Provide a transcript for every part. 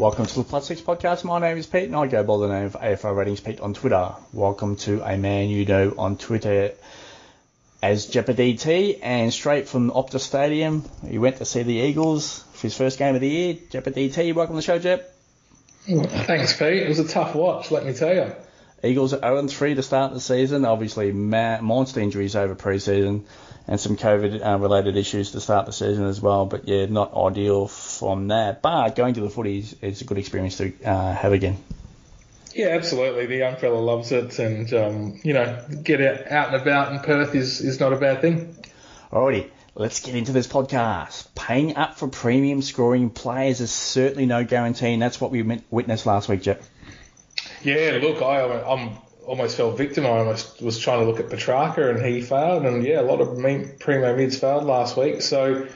Welcome to the Plus Six Podcast. My name is Pete and I go by the name of AFL Ratings Pete on Twitter. Welcome to a man you know on Twitter as Jeopardy T and straight from Optus Stadium. He went to see the Eagles for his first game of the year. Jeopardy T, welcome to the show, Jep. Thanks, Pete. It was a tough watch, let me tell you. Eagles are 0 3 to start the season. Obviously, ma- monster injuries over pre-season and some COVID uh, related issues to start the season as well. But yeah, not ideal from that. But going to the footy is, is a good experience to uh, have again. Yeah, absolutely. The young fella loves it, and um, you know, get out, out and about in Perth is, is not a bad thing. Alrighty, let's get into this podcast. Paying up for premium scoring players is certainly no guarantee, and that's what we witnessed last week, Jep. Yeah, look, I, I'm almost fell victim. I almost was trying to look at Petracca and he failed, and yeah, a lot of primo mids failed last week. So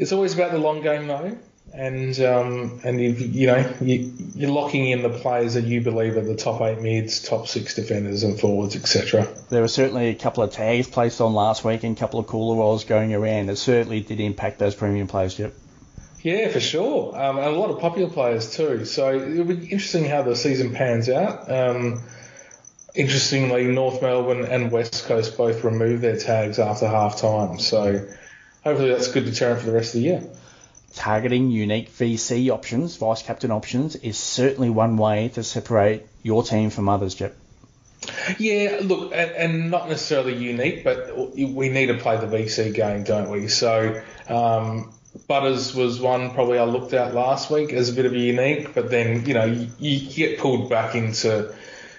it's always about the long game though, and um, and you you know you, you're locking in the players that you believe are the top eight mids, top six defenders and forwards, etc. There were certainly a couple of tags placed on last week and a couple of cooler rolls going around. It certainly did impact those premium players, yep. Yeah, for sure. Um, and a lot of popular players too. So it'll be interesting how the season pans out. Um, interestingly, North Melbourne and West Coast both removed their tags after half time. So hopefully that's a good deterrent for the rest of the year. Targeting unique VC options, vice captain options, is certainly one way to separate your team from others, Jep. Yeah, look, and, and, not necessarily unique, but we need to play the VC game, don't we? So um, Butters was one probably I looked at last week as a bit of a unique, but then you know you, you get pulled back into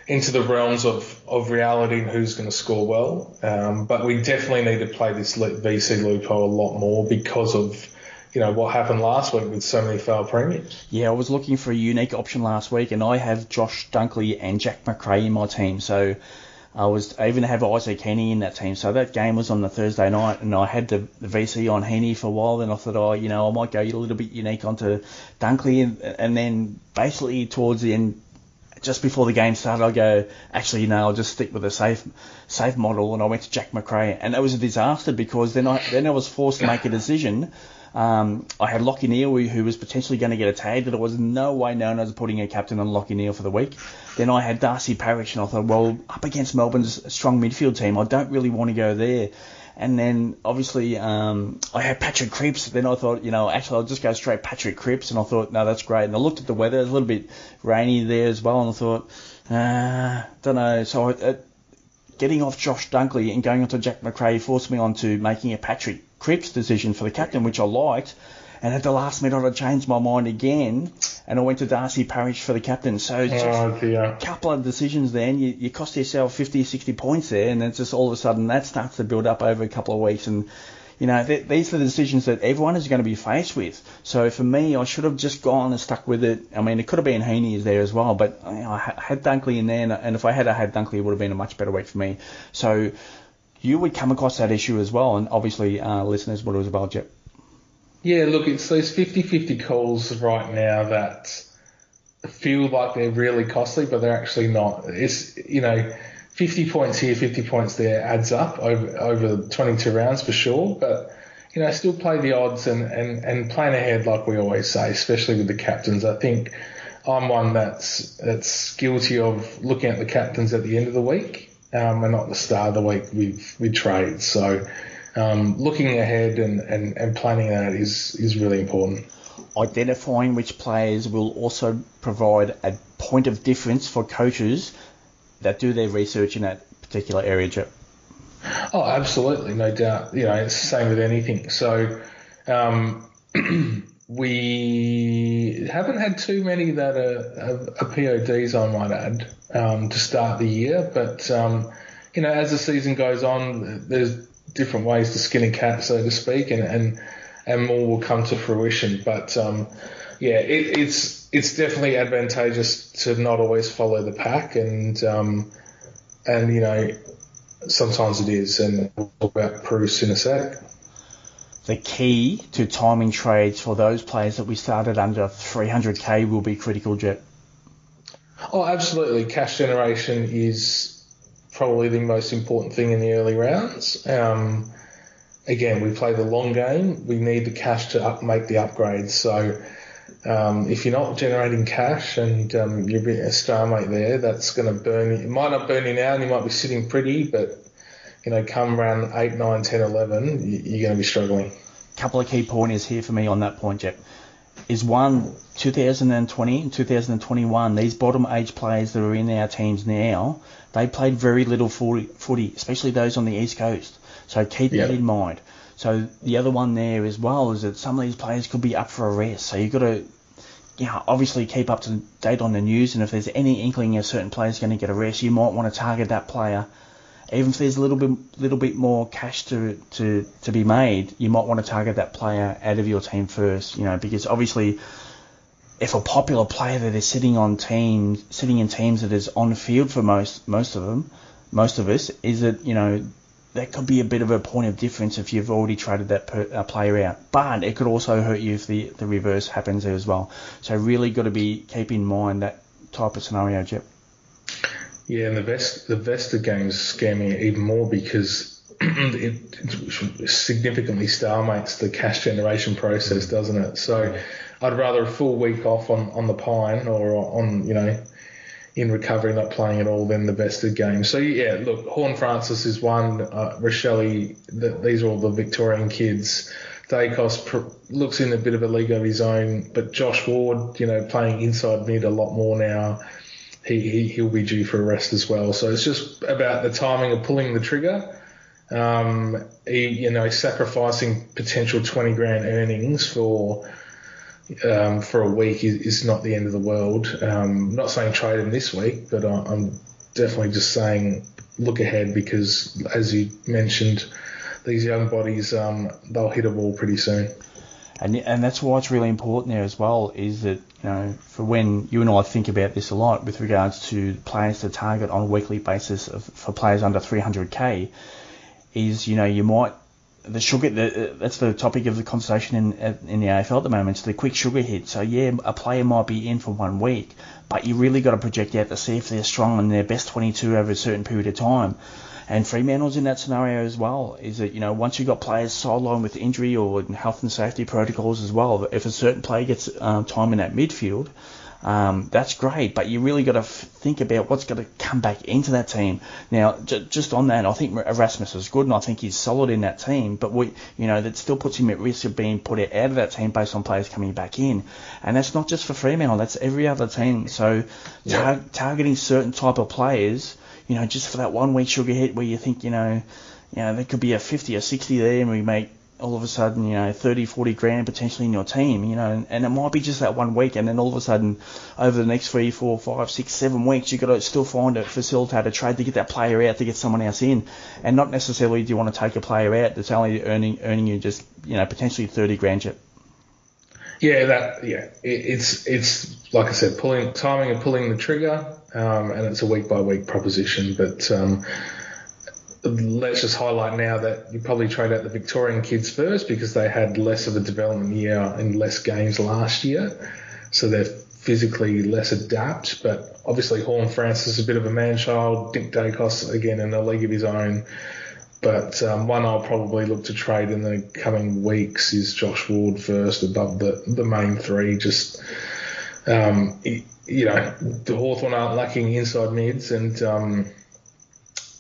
into the realms of, of reality and who's going to score well. Um, but we definitely need to play this VC loophole a lot more because of you know what happened last week with so many failed premiums. Yeah, I was looking for a unique option last week, and I have Josh Dunkley and Jack Macrae in my team. So I was I even have Isaac Heeney in that team. So that game was on the Thursday night, and I had the, the VC on Heeney for a while. Then I thought, oh, you know, I might go a little bit unique onto Dunkley, and, and then basically towards the end, just before the game started, I go, actually, you know, I'll just stick with a safe safe model, and I went to Jack Macrae, and it was a disaster because then I then I was forced to make a decision um, I had Lachie Neale, who was potentially going to get a tag, but there was no way known as putting a captain on Lachie Neale for the week. Then I had Darcy Parish, and I thought, well, up against Melbourne's strong midfield team, I don't really want to go there. And then obviously um, I had Patrick Cripps. Then I thought, you know, actually I'll just go straight Patrick Cripps. And I thought, no, that's great. And I looked at the weather; it was a little bit rainy there as well. And I thought, uh, don't know. So I, uh, getting off Josh Dunkley and going onto Jack Macrae forced me on to making a Patrick Cripps decision for the captain, which I liked. And at the last minute, I changed my mind again, and I went to Darcy Parish for the captain. So just oh, a couple of decisions then, you, you cost yourself 50, 60 points there, and then just all of a sudden that starts to build up over a couple of weeks. And you know, th- these are the decisions that everyone is going to be faced with. So for me, I should have just gone and stuck with it. I mean, it could have been Heeney there as well, but you know, I had Dunkley in there, and if I had I had Dunkley, it would have been a much better week for me. So you would come across that issue as well, and obviously uh, listeners would as well. Yeah, look, it's those 50-50 calls right now that feel like they're really costly, but they're actually not. It's you know, 50 points here, 50 points there adds up over over 22 rounds for sure, but you know, still play the odds and, and, and plan ahead like we always say, especially with the captains. I think I'm one that's that's guilty of looking at the captains at the end of the week um, and not the start of the week with, with trades. So um, looking ahead and, and, and planning that is, is really important. Identifying which players will also provide a point of difference for coaches that do their research in that particular area, Joe. Oh, absolutely, no doubt. You know, it's the same with anything. So, um, we haven't had too many that are, are, PODs, I might add, um, to start the year. But um, you know, as the season goes on, there's different ways to skin a cat, so to speak, and and, and more will come to fruition. But um, yeah, it, it's it's definitely advantageous to not always follow the pack, and um, and you know, sometimes it is, and we'll talk about Bruce in a sec the key to timing trades for those players that we started under 300k will be critical, Jep. Oh, absolutely. Cash generation is probably the most important thing in the early rounds. Um, again, we play the long game. We need the cash to up, make the upgrades. So um, if you're not generating cash and um, you're a star mate there, that's going to burn you. It might not burn you now and you might be sitting pretty, but you know, come around 8, 9, 10, 11, you're going to be struggling. A couple of key pointers here for me on that point, Jep. Is one, 2020 and 2021, these bottom age players that are in our teams now, they played very little footy, footy especially those on the East Coast. So keep that in mind. So the other one there as well is that some of these players could be up for a rest. So you've got to, you know, obviously keep up to date on the news. And if there's any inkling a certain player is going to get a rest, you might want to target that player. Even if there's a little bit, little bit more cash to, to, to be made, you might want to target that player out of your team first. You know, because obviously, if a popular player that is sitting on teams, sitting in teams that is on field for most most of them, most of us, is that you know that could be a bit of a point of difference if you've already traded that per, uh, player out. But it could also hurt you if the, the reverse happens as well. So really got to be keep in mind that type of scenario, Jep. Yeah, and the Vest the Vesta games scare me even more because it significantly stalemates the cash generation process, doesn't it? So I'd rather a full week off on, on the pine or on you know in recovery, not playing at all, than the best of games. So yeah, look, Horne-Francis is one. Uh, Rachele, the, these are all the Victorian kids. Daicos pr- looks in a bit of a league of his own, but Josh Ward, you know, playing inside mid a lot more now. He, he he'll be due for a rest as well. So it's just about the timing of pulling the trigger. Um, he, you know, sacrificing potential 20 grand earnings for um, for a week is, is, not the end of the world. Um, not saying trade him this week, but I, am definitely just saying look ahead because, as you mentioned, these young bodies um, they'll hit a wall pretty soon. And, and that's why it's really important there as well is that you know for when you and I think about this a lot with regards to players to target on a weekly basis of, for players under 300k is you know you might the sugar, the, that's the topic of the conversation in in the AFL at the moment. It's the quick sugar hit. So yeah, a player might be in for one week, but you really got to project out to see if they're strong in their best 22 over a certain period of time. And Fremantle's in that scenario as well. Is that you know once you've got players sidelined with injury or health and safety protocols as well, if a certain player gets um, time in that midfield, um, that's great, but you really got to f- think about what's going to come back into that team. Now, j- just on that, I think Erasmus is good, and I think he's solid in that team. But we, you know, that still puts him at risk of being put out of that team based on players coming back in, and that's not just for Fremantle, that's every other team. So, tar- targeting certain type of players, you know, just for that one week sugar hit where you think, you know, you know, there could be a 50 or 60 there, and we make all of a sudden, you know, 30, 40 grand potentially in your team, you know, and, and, it might be just that one week, and then all of a sudden, over the next three, four, five, six, seven weeks, you've got to still find a facilitator trade to get that player out to get someone else in, and not necessarily do you want to take a player out that's only earning earning you just, you know, potentially 30 grand. Yeah, that yeah, it, it's it's like I said, pulling timing and pulling the trigger, um, and it's a week by week proposition, but. Um, let's just highlight now that you probably trade out the Victorian kids first because they had less of a development year and less games last year. So they're physically less adapt. But obviously, Horne-Francis is a bit of a man child. Nick Daicos, again, in a league of his own. But um, one I'll probably look to trade in the coming weeks is Josh Ward first above the, the main three. Just, um, you know, the Hawthorn aren't lacking inside mids and, um,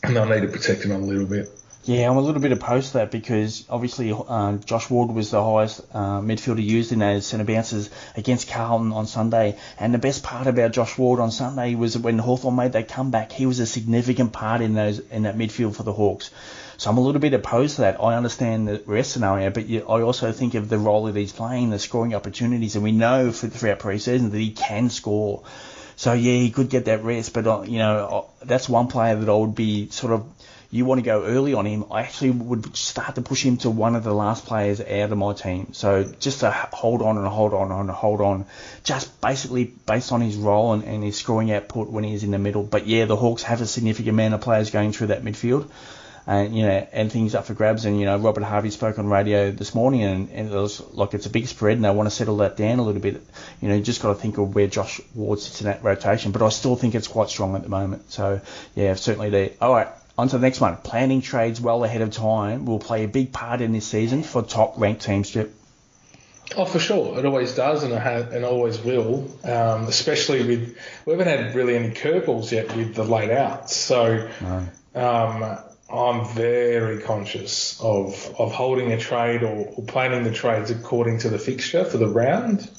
and they'll need to protect him a little bit. Yeah, I'm a little bit opposed to that because obviously uh, Josh Ward was the highest uh, midfielder used in those centre bounces against Carlton on Sunday. And the best part about Josh Ward on Sunday was when Hawthorn made that comeback, he was a significant part in those in that midfield for the Hawks. So I'm a little bit opposed to that. I understand the rest scenario, but you, I also think of the role that he's playing, the scoring opportunities, and we know for, throughout pre-season that he can score. So yeah, he could get that rest, but uh, you know uh, that's one player that I would be sort of. You want to go early on him. I actually would start to push him to one of the last players out of my team. So just to hold on and hold on and hold on, just basically based on his role and, and his scoring output when he's in the middle. But yeah, the Hawks have a significant amount of players going through that midfield and you know, and things up for grabs. And you know, Robert Harvey spoke on radio this morning, and, and it was like it's a big spread, and they want to settle that down a little bit. You know, you just got to think of where Josh Ward sits in that rotation, but I still think it's quite strong at the moment. So yeah, certainly there. All right. On to the next one. Planning trades well ahead of time will play a big part in this season for top ranked teams, Jep. Oh, for sure. It always does, and it ha- and always will. Um, especially with we haven't had really any curveballs yet with the late outs. So No. um, I'm very conscious of of holding a trade or, or planning the trades according to the fixture for the round,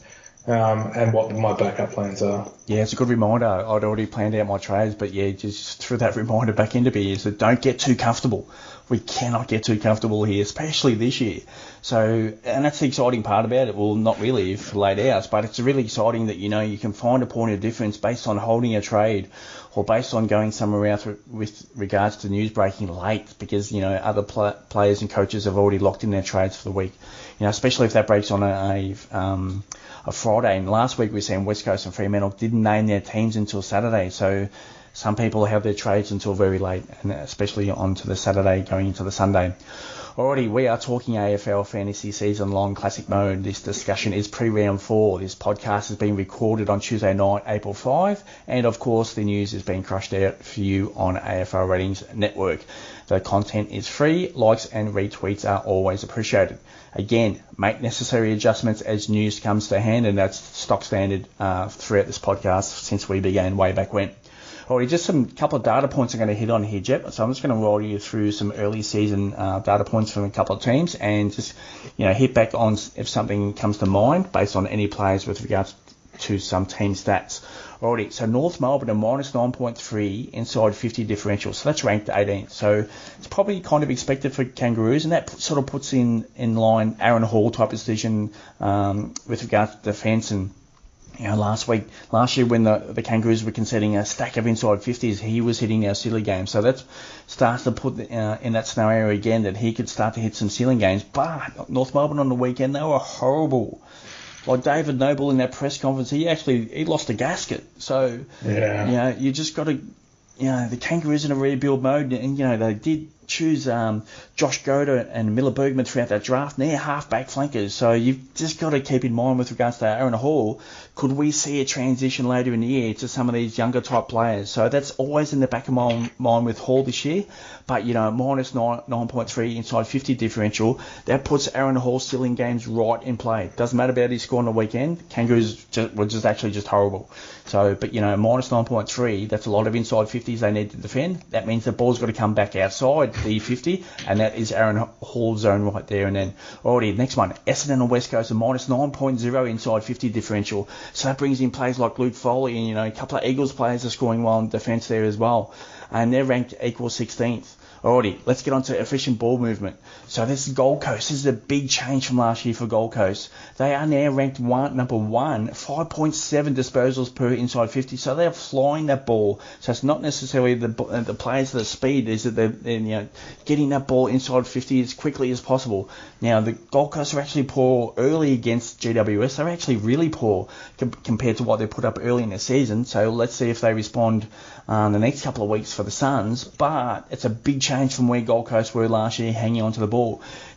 um, and what my backup plans are. Yeah, it's a good reminder. I'd already planned out my trades, but yeah, just threw that reminder back into me is that don't get too comfortable. We cannot get too comfortable here, especially this year. So, and that's the exciting part about it. Well, not really for late outs, but it's really exciting that you know you can find a point of difference based on holding a trade or based on going somewhere else with regards to news breaking late because you know other pl- players and coaches have already locked in their trades for the week. You know, especially if that breaks on a, a um, a Friday. And last week we seen West Coast and Fremantle didn't name their teams until Saturday. So some people have their trades until very late, and especially onto the Saturday going into the Sunday. Alrighty, we are talking AFL fantasy season long classic mode. This discussion is pre-round four. This podcast is being recorded on Tuesday night, April 5, and of course the news is being crushed out for you on AFL Ratings Network. The content is free, likes and retweets are always appreciated. Again, make necessary adjustments as news comes to hand, and that's stock standard uh, throughout this podcast since we began way back when. Alrighty, just some couple of data points I'm going to hit on here, Jep. So I'm just going to roll you through some early season uh, data points from a couple of teams and just, you know, hit back on if something comes to mind based on any players with regards to some team stats. Alrighty, so North Melbourne a minus 9.3 inside 50 differential, so that's ranked 18th. So it's probably kind of expected for Kangaroos, and that sort of puts in in line Aaron Hall type decision um, with regards to defence and you know, last week, last year when the, the Kangaroos were conceding a stack of inside 50s, he was hitting our ceiling games. So that starts to put uh, in that scenario again that he could start to hit some ceiling games. But North Melbourne on the weekend, they were horrible. Like David Noble in that press conference, he actually he lost a gasket. So Yeah. you know, you just got to, you know, the Kangaroos in a rebuild mode, and you know they did choose um, Josh Goater and Miller Bergman throughout that draft, and they're half-back flankers. So you've just got to keep in mind with regards to Aaron Hall, could we see a transition later in the year to some of these younger type players? So that's always in the back of my mind with Hall this year. But you know, minus nine nine point three inside 50 differential, that puts Aaron Hall still in games right in play. Doesn't matter about his score on the weekend. Kangaroos just, were just actually just horrible. So, but you know, minus 9.3, that's a lot of inside 50s they need to defend. That means the ball's got to come back outside the 50, and that is Aaron Hall zone right there. And then already next one, Essendon and West Coast a minus 9.0 inside 50 differential. So that brings in players like Luke Foley and you know a couple of Eagles players are scoring well in defence there as well, and they're ranked equal 16th. Alrighty, let's get on to efficient ball movement. So this is Gold Coast. This is a big change from last year for Gold Coast. They are now ranked one, number one, 5.7 disposals per inside 50. So they're flying that ball. So it's not necessarily the the players' the speed is that they're, they're you know getting that ball inside 50 as quickly as possible. Now the Gold Coast are actually poor early against GWS. They're actually really poor com- compared to what they put up early in the season. So let's see if they respond um, the next couple of weeks for the Suns. But it's a big change from where Gold Coast were last year, hanging onto the ball.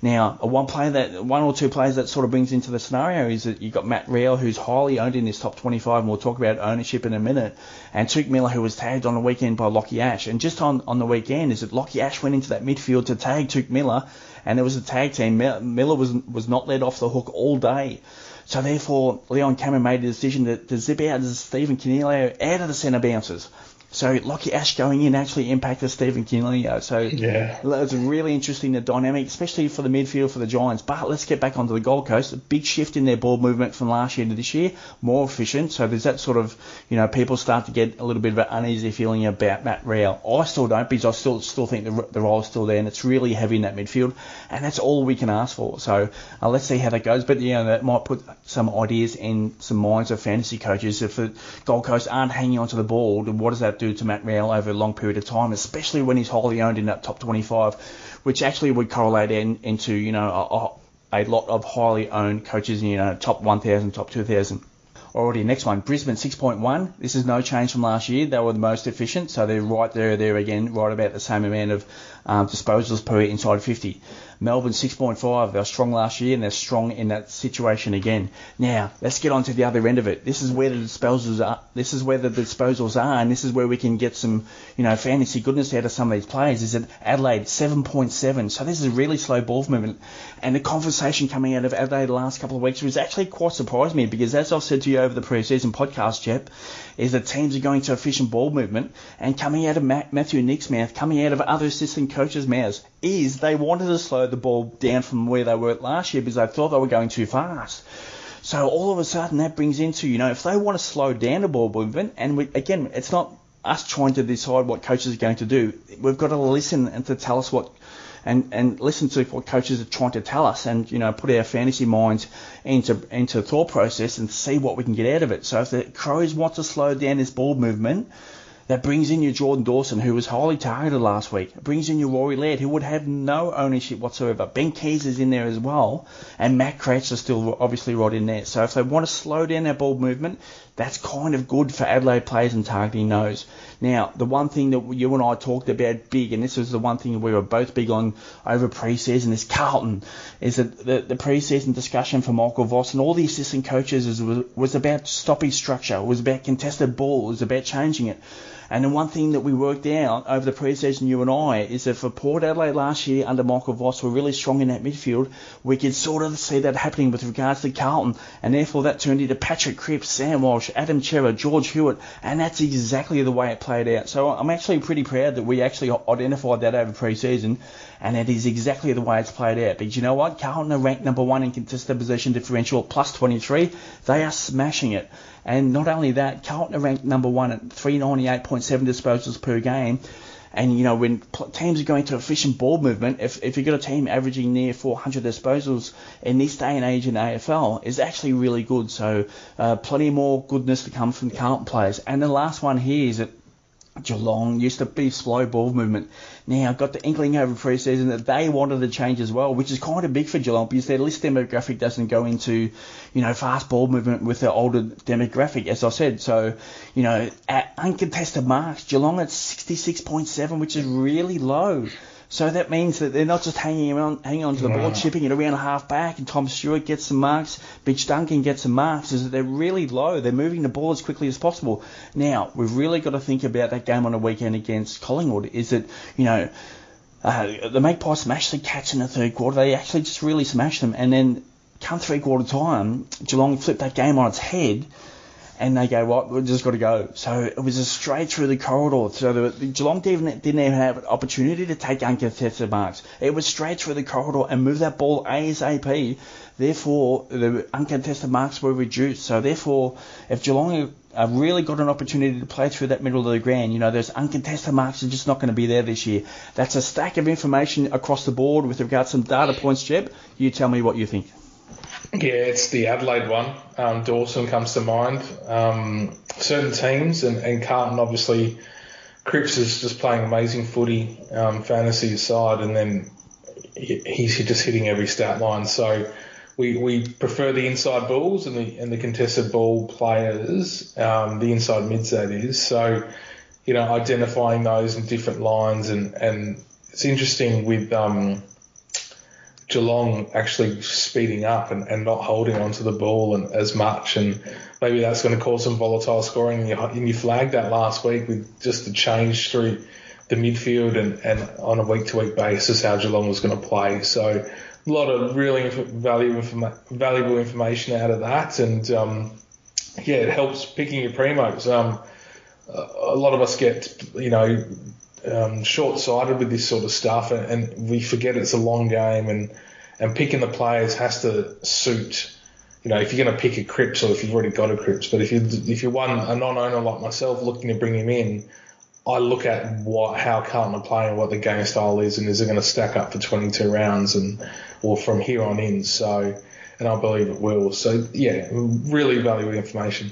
Now, one player that one or two players that sort of brings into the scenario is that you've got Matt Rowell, who's highly owned in this top 25, and we'll talk about ownership in a minute, and Touk Miller, who was tagged on the weekend by Lachie Ash. And just on, on the weekend is that Lachie Ash went into that midfield to tag Touk Miller, and there was a tag team. Miller was was not let off the hook all day. So therefore, Leon Cameron made the decision to, to zip out Stephen Coniglio out of the centre bounces. So Lachie Ash going in actually impacted Stephen Coniglio. So Yeah. it's really interesting the dynamic, especially for the midfield for the Giants. But let's get back onto the Gold Coast. A big shift in their ball movement from last year to this year, more efficient. So there's that sort of, you know, people start to get a little bit of an uneasy feeling about Matt Rowell. I still don't because I still still think the, the role is still there and it's really heavy in that midfield, and that's all we can ask for. So uh, let's see how that goes. But you know that might put some ideas in some minds of fantasy coaches. If the Gold Coast aren't hanging onto the ball, then what does that do to Matt Rowell over a long period of time, especially when he's wholly owned in that top 25, which actually would correlate in, into you know a, a lot of highly owned coaches, in you know top 1,000, top 2,000. Already, next one, Brisbane 6.1. This is no change from last year. They were the most efficient, so they're right there, there again, right about the same amount of um, disposals per inside 50. Melbourne 6.5. They were strong last year and they're strong in that situation again. Now let's get on to the other end of it. This is where the disposals are. This is where the disposals are, and this is where we can get some, you know, fantasy goodness out of some of these players. Is that Adelaide 7.7? So this is a really slow ball movement, and the conversation coming out of Adelaide the last couple of weeks was actually quite surprised me because as I've said to you over the pre-season podcast, Jep, is that teams are going to efficient ball movement and coming out of Matthew Nicks' mouth, coming out of other assistant coaches' mouths, is they wanted to slow the ball down from where they were last year because they thought they were going too fast. So all of a sudden that brings into, you know, if they want to slow down the ball movement, and we, again, it's not us trying to decide what coaches are going to do. We've got to listen and to tell us what and, and listen to what coaches are trying to tell us and, you know, put our fantasy minds into, into thought process and see what we can get out of it. So if the Crows want to slow down this ball movement, that brings in your Jordan Dawson, who was highly targeted last week. It brings in your Rory Laird, who would have no ownership whatsoever. Ben Keays is in there as well, and Matt Crouch is still obviously right in there. So if they want to slow down their ball movement, that's kind of good for Adelaide players and targeting those. Now, the one thing that you and I talked about big, and this was the one thing we were both big on over pre-season, is Carlton. Is that the, the pre-season discussion for Michael Voss and all the assistant coaches is, was, was about stopping structure, was about contested ball, was about changing it. And the one thing that we worked out over the pre-season, you and I, is that for Port Adelaide last year under Michael Voss were really strong in that midfield. We could sort of see that happening with regards to Carlton, and therefore that turned into Patrick Cripps, Sam Walsh, Adam Cerra, George Hewett, and that's exactly the way it played out. So I'm actually pretty proud that we actually identified that over pre-season, and it is exactly the way it's played out. But you know what? Carlton are ranked number one in contested possession differential, plus 23. They are smashing it. And not only that, Carlton are ranked number one at 398.7 disposals per game. And, you know, when teams are going to efficient ball movement, if, if you've got a team averaging near 400 disposals in this day and age in AFL, is actually really good. So, uh, plenty more goodness to come from Carlton players. And the last one here is that Geelong used to be slow ball movement. Now, I've got the inkling over pre-season that they wanted to change as well, which is kind of big for Geelong because their list demographic doesn't go into, you know, fast ball movement with their older demographic, as I said. So, you know, at uncontested marks, Geelong at 66.7, which is really low. So that means that they're not just hanging on, hanging on to the ball, chipping it around a half back, and Tom Stewart gets some marks, Mitch Duncan gets some marks, is that they're really low. They're moving the ball as quickly as possible. Now, we've really got to think about that game on the weekend against Collingwood, is that, you know, uh, the Magpies smashed the Cats in the third quarter. They actually just really smashed them. And then come three quarter time, Geelong flipped that game on its head and they go, right, we've just got to go. So it was a straight through the corridor. So the, the Geelong didn't, didn't even have an opportunity to take uncontested marks. It was straight through the corridor and move that ball ASAP. Therefore, the uncontested marks were reduced. So therefore, if Geelong have really got an opportunity to play through that middle of the ground, you know, those uncontested marks are just not going to be there this year. That's a stack of information across the board with regards to some data points, Jep. You tell me what you think. Yeah, it's the Adelaide one. Um, Dawson comes to mind. Um, certain teams, and, and Carlton obviously, Cripps is just playing amazing footy, um, fantasy aside, and then he's just hitting every stat line. So we, we prefer the inside balls and the and the contested ball players, um, the inside mids that is. So you know, identifying those in different lines, and and it's interesting with um, Geelong actually speeding up and, and not holding onto the ball and, as much, and maybe that's going to cause some volatile scoring. And you, and you flagged that last week with just the change through the midfield and, and on a week to week basis how Geelong was going to play. So a lot of really valuable valuable information out of that, and um, yeah, it helps picking your primos. Um, a lot of us get you know um, short sighted with this sort of stuff, and, and, we forget it's a long game, and and picking the players has to suit. You know, if you're going to pick a Cripps or if you've already got a Cripps, but if you if you're one a non-owner like myself looking to bring him in, I look at what how Carlton are playing, what the game style is, and is it going to stack up for 22 rounds and or from here on in. So, and I believe it will. So yeah, really valuable information.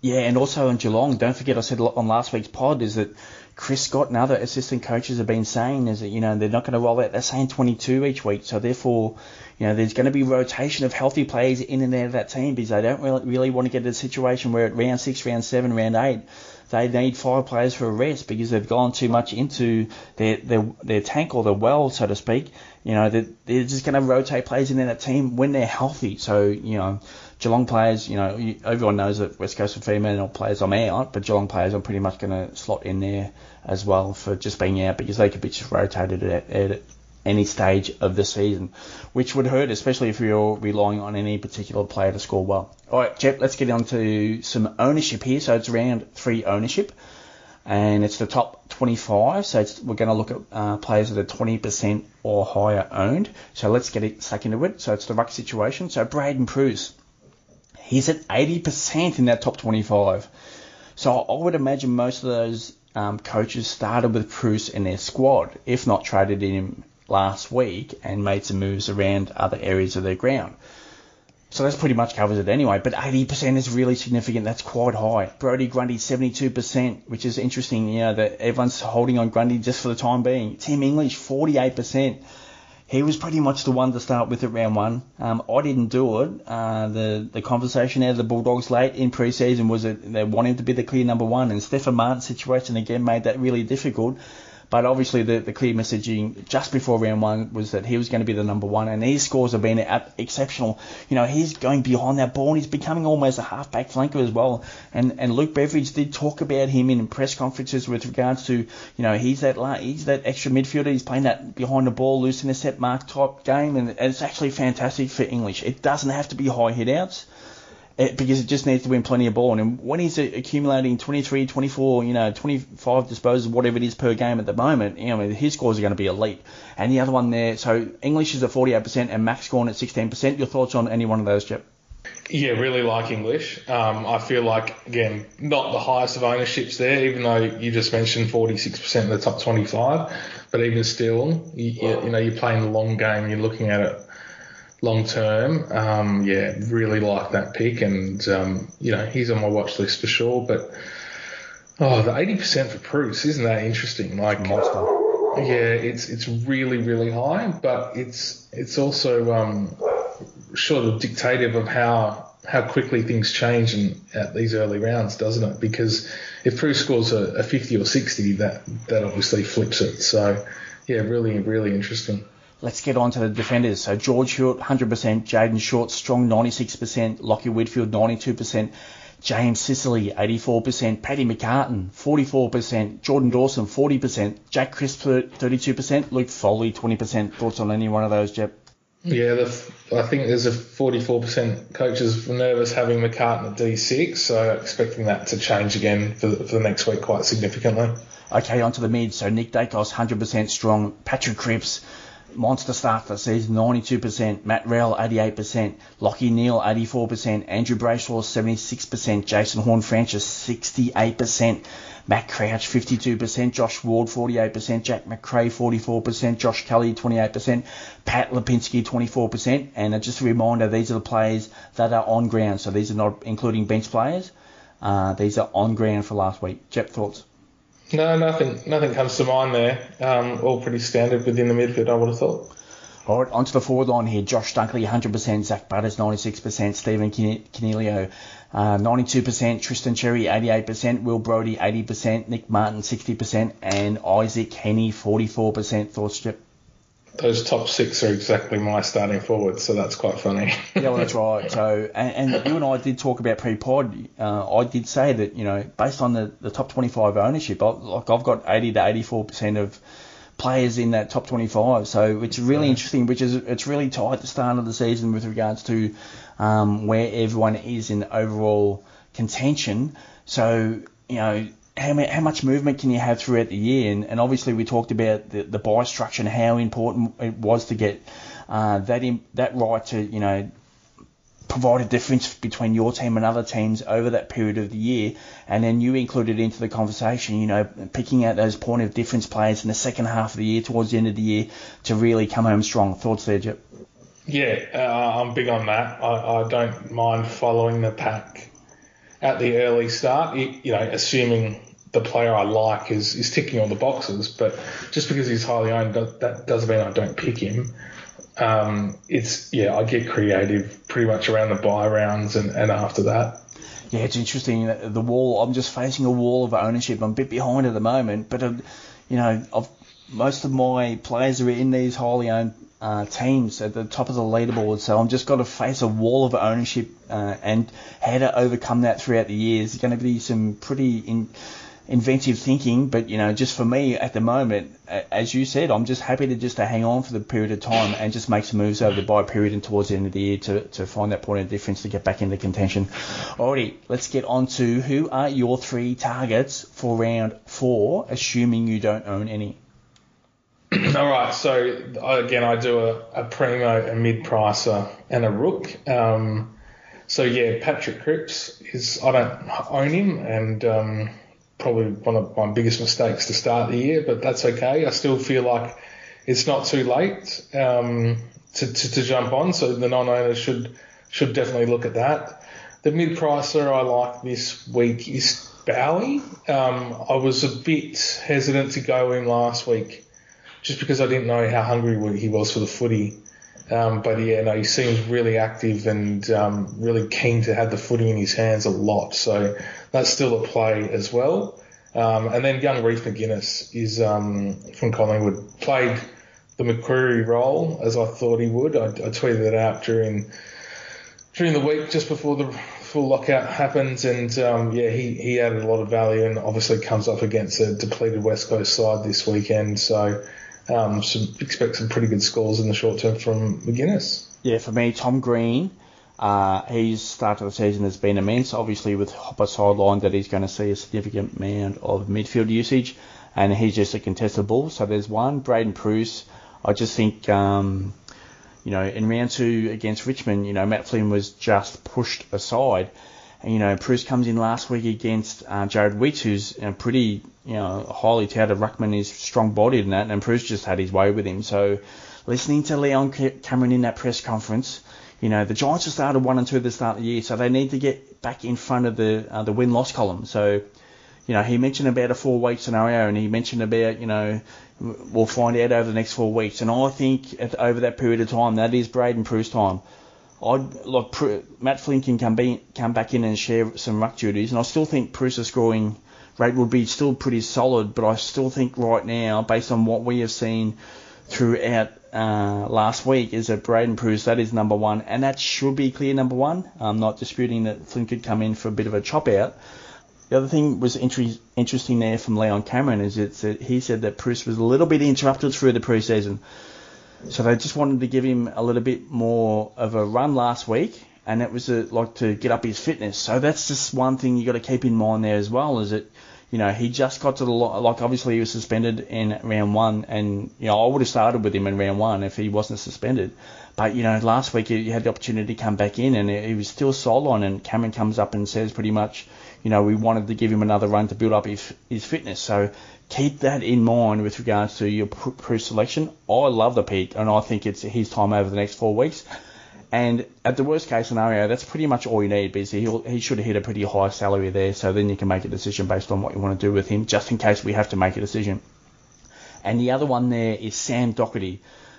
Yeah, and also in Geelong, don't forget I said on last week's pod is that Chris Scott and other assistant coaches have been saying is that you know they're not going to roll out. They're saying 22 each week, so therefore, you know, there's going to be rotation of healthy players in and out of that team because they don't really, really want to get to a situation where at round six, round seven, round eight, they need five players for a rest because they've gone too much into their their, their tank or their well, so to speak. You know, they're, they're just going to rotate players in and out of that team when they're healthy. So, you know, Geelong players, you know, everyone knows that West Coast and female players I'm out, but Geelong players I'm pretty much going to slot in there as well for just being out because they could be just rotated at, at any stage of the season, which would hurt, especially if you're relying on any particular player to score well. All right, Jep, let's get on to some ownership here. So it's round three ownership, and it's the top 25. So we're going to look at uh, players that are 20% or higher owned. So let's get it stuck into it. So it's the ruck situation. So Braydon Preuss, he's at 80% in that top 25. So I would imagine most of those um, coaches started with Preuss in their squad, if not traded in him last week and made some moves around other areas of their ground. So that's pretty much covers it anyway. But 80% is really significant. That's quite high. Brodie Grundy 72%, which is interesting. You know that everyone's holding on Grundy just for the time being. Tim English 48%. He was pretty much the one to start with at round one. Um, I didn't do it. Uh, the the conversation out of the Bulldogs late in pre-season was that they wanted to be the clear number one, and Stefan Martin's situation again made that really difficult. But obviously, the, the clear messaging just before round one was that he was going to be the number one, and his scores have been exceptional. You know, he's going behind that ball, and he's becoming almost a half-back flanker as well. And and Luke Beveridge did talk about him in press conferences with regards to, you know, he's that he's that extra midfielder. He's playing that behind the ball, loose in a set mark type game, and, it's actually fantastic for English. It doesn't have to be high hitouts it, because it just needs to win plenty of ball. And when he's accumulating 23, 24, you know, 25 disposals, whatever it is per game at the moment, you know, his scores are going to be elite. And the other one there, so English is at 48% and Max Gawn at 16%. Your thoughts on any one of those, Jep? Yeah, really like English. Um, I feel like again, not the highest of ownerships there, even though you just mentioned 46% of the top 25. But even still, you, you know, you're playing the long game. You're looking at it long term. Um, yeah, really like that pick, and um, you know he's on my watch list for sure. But oh, the eighty percent for Preuss isn't that interesting? Like monster. Yeah, it's it's really really high, but it's it's also um, sort of dictative of how how quickly things change in, at these early rounds, doesn't it? Because if Preuss scores a, a 50 or 60, that that obviously flips it. So yeah, really really interesting. Let's get on to the defenders. So George Hewett, 100%, Jayden Short, strong 96%, Lachie Whitfield, 92%, James Sicily, 84%, Paddy McCartin, 44%, Jordan Dawson, 40%, Jack Crisp, 32%, Luke Foley, 20%. Thoughts on any one of those, Jep? Yeah, the, I think there's a 44% coaches nervous having McCartin at D6, so expecting that to change again for, for the next week quite significantly. Okay, on to the mid. So Nick Daicos, 100% strong. Patrick Cripps, Monster start for the season, 92%. Matt Rowell, 88%. Lachie Neale, 84%. Andrew Brayshaw, 76%. Jason Horne-Francis 68%. Matt Crouch, 52%. Josh Ward, 48%. Jack Macrae, 44%. Josh Kelly, 28%. Pat Lipinski, 24%. And just a reminder, these are the players that are on ground. So these are not including bench players. Uh, these are on ground for last week. Jep, thoughts? No, nothing. Nothing comes to mind there. Um, all pretty standard within the midfield. I would have thought. All right, onto the forward line here. Josh Dunkley, 100%. Zak Butters, 96%. Stephen Coniglio, uh, 92%. Tristan Cherry, 88%. Will Brodie, 80%. Nick Martin, 60%. And Isaac Heeney, 44%. Thoughts, Jep? Those top six are exactly my starting forwards, so that's quite funny. yeah, well, that's right. So, and, and, you and I did talk about pre-pod. Uh, I did say that you know, based on the, the top 25 ownership, I, like I've got 80 to 84 percent of players in that top 25. So it's really yeah. interesting, which is it's really tight at the start of the season with regards to um, where everyone is in overall contention. So you know how, how much movement can you have throughout the year? And, and obviously, we talked about the, the buy structure and how important it was to get uh, that in, that right to you know provide a difference between your team and other teams over that period of the year. And then you included into the conversation, you know, picking out those point of difference players in the second half of the year, towards the end of the year, to really come home strong. Thoughts there, Jep? Yeah, uh, I'm big on that. I, I don't mind following the pack at the early start, you know, assuming the player I like is, is ticking all the boxes, but just because he's highly owned, that doesn't mean I don't pick him. Um, it's yeah, I get creative pretty much around the buy rounds and, and after that. yeah, it's interesting. The wall. I'm just facing a wall of ownership. I'm a bit behind at the moment, but uh, you know, I've, most of my players are in these highly owned uh, teams at the top of the leaderboard. So I'm just got to face a wall of ownership uh, and how to overcome that throughout the years. There's going to be some pretty in, inventive thinking, but you know, just for me at the moment, as you said, I'm just happy to just to hang on for the period of time and just make some moves over the buy period and towards the end of the year to, to find that point of difference to get back into contention. Alrighty, let's get on to who are your three targets for round four, assuming you don't own any. All right, so again, I do a, a primo, a mid pricer, and a rook. Um, so yeah, Patrick Cripps is I don't own him, and um, probably one of my biggest mistakes to start the year, but that's okay. I still feel like it's not too late um, to, to, to jump on, so the non-owners should should definitely look at that. The mid pricer I like this week is Bowie. Um, I was a bit hesitant to go in last week just because I didn't know how hungry he was for the footy. Um, but yeah, no, he seems really active and um, really keen to have the footy in his hands a lot. So that's still a play as well. Um, and then young Reef McInnes is um, from Collingwood, played the McCreery role as I thought he would. I, I tweeted it out during during the week just before the full lockout happens, and um, yeah, he, he added a lot of value, and obviously comes up against a depleted West Coast side this weekend. So um, some, expect some pretty good scores in the short term from McInnes. Yeah, for me, Tom Green. Uh, his start of the season has been immense. Obviously, with Hopper sidelined, that he's going to see a significant amount of midfield usage, and he's just a contested ball. So there's one. Braydon Preuss, I just think, um, you know, in round two against Richmond, you know, Matt Flynn was just pushed aside. You know, Preuss comes in last week against uh, Jarrod Witts, who's you know, pretty, you know, highly touted ruckman, is strong-bodied and that, and Preuss just had his way with him. So listening to Leon Cameron in that press conference, you know, the Giants have started one and two at the start of the year, so they need to get back in front of the uh, the win loss column. So, you know, he mentioned about a four week scenario, and he mentioned about, you know, we'll find out over the next four weeks. And I think at, over that period of time, that is Braydon Preuss time. I'd like Matt Flynn can come, be, come back in and share some ruck duties, and I still think Preuss's scoring rate would be still pretty solid. But I still think right now, based on what we have seen throughout uh, last week is that Braydon Preuss, that is number one, and that should be clear number one. I'm not disputing that Flynn could come in for a bit of a chop out. The other thing was inter- interesting there from Leon Cameron is that he said that Preuss was a little bit interrupted through the preseason. So they just wanted to give him a little bit more of a run last week, and it was a, like to get up his fitness. So that's just one thing you got to keep in mind there as well, is that you know, he just got to the like obviously he was suspended in round one, and you know I would have started with him in round one if he wasn't suspended. But you know, last week he had the opportunity to come back in, and he was still on. And Cameron comes up and says pretty much, you know, we wanted to give him another run to build up his his fitness. So keep that in mind with regards to your pre-selection. I love the peak, and I think it's his time over the next four weeks. And at the worst case scenario, that's pretty much all you need because he he should hit a pretty high salary there. So then you can make a decision based on what you want to do with him, just in case we have to make a decision. And the other one there is Sam Docherty.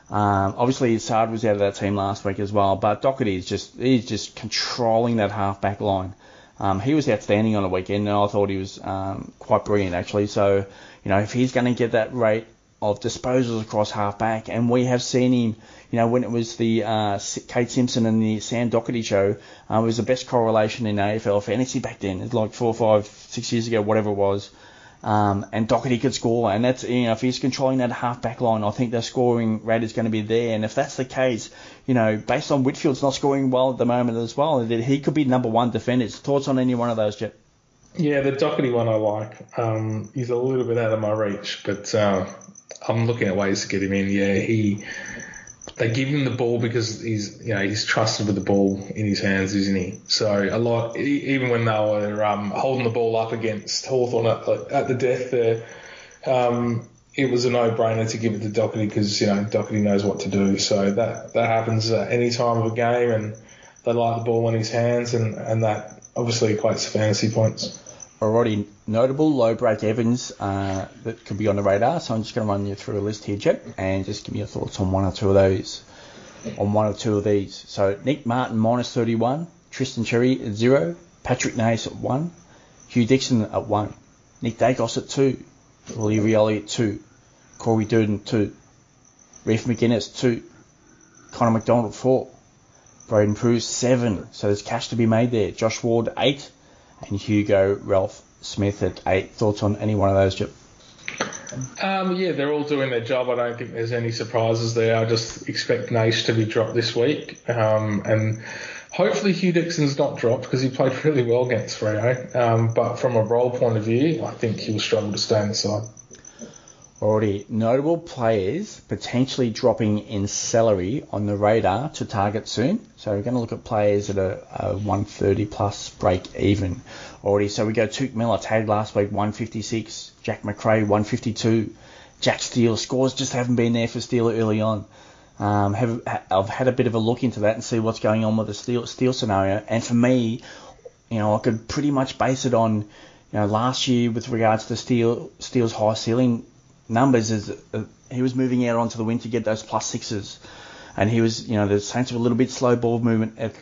Um, obviously, Saad was out of that team last week as well, but Docherty is just he's just controlling that half back line. Um, he was outstanding on the weekend, and I thought he was um, quite brilliant actually. So, you know, if he's going to get that rate of disposals across halfback, and we have seen him you know, when it was the uh, Kade Simpson and the Sam Docherty show, uh, was the best correlation in AFL fantasy back then. It's like four, five, six years ago, whatever it was. Um, and Docherty could score, and that's you know if he's controlling that half back line, I think their scoring rate is going to be there. And if that's the case, you know, based on Whitfield's not scoring well at the moment as well, that he could be number one defenders. Thoughts on any one of those, Jep? Yeah, the Docherty one I like. Um, he's a little bit out of my reach, but uh, I'm looking at ways to get him in. Yeah, he they give him the ball because he's you know he's trusted with the ball in his hands, isn't he? So a lot, even when they were um, holding the ball up against Hawthorn at, at the death there, um, it was a no-brainer to give it to Docherty because you know Docherty knows what to do. So that that happens at any time of a game, and they like the ball in his hands, and and that obviously equates to fantasy points already notable low breakevens uh, that could be on the radar. So I'm just going to run you through a list here, Jep, and just give me your thoughts on one or two of those. On one or two of these. So Nick Martin minus 31, Tristan Cherry at zero, Patrick Nace at 1, Hugh Dixon at 1, Nick Daicos at 2, Willie Rioli at 2, Corey Durdin 2, Reef McInnes 2, Connor McDonald 4, Braydon Preuss 7, so there's cash to be made there, Josh Ward 8, and Hugo Ralph Smith at 8. Thoughts on any one of those, Jep? Um, yeah, they're all doing their job. I don't think there's any surprises there. I just expect Nash to be dropped this week. Um, and hopefully Hugh Dixon's not dropped because he played really well against Freo. Um, but from a role point of view, I think he'll struggle to stay inside. Already notable players potentially dropping in salary on the radar to target soon. So we're going to look at players that are, 130 plus break even already. So we go Touk Miller tagged last week 156, Jack Macrae 152, Jack Steele scores just haven't been there for Steele early on. Um, have, I've had a bit of a look into that and see what's going on with the Steele, Steele scenario. And for me, you know, I could pretty much base it on, you know, last year with regards to Steele, Steele's high ceiling numbers is uh, he was moving out onto the wing to get those plus sixes, and he was you know the Saints were a little bit slow ball movement at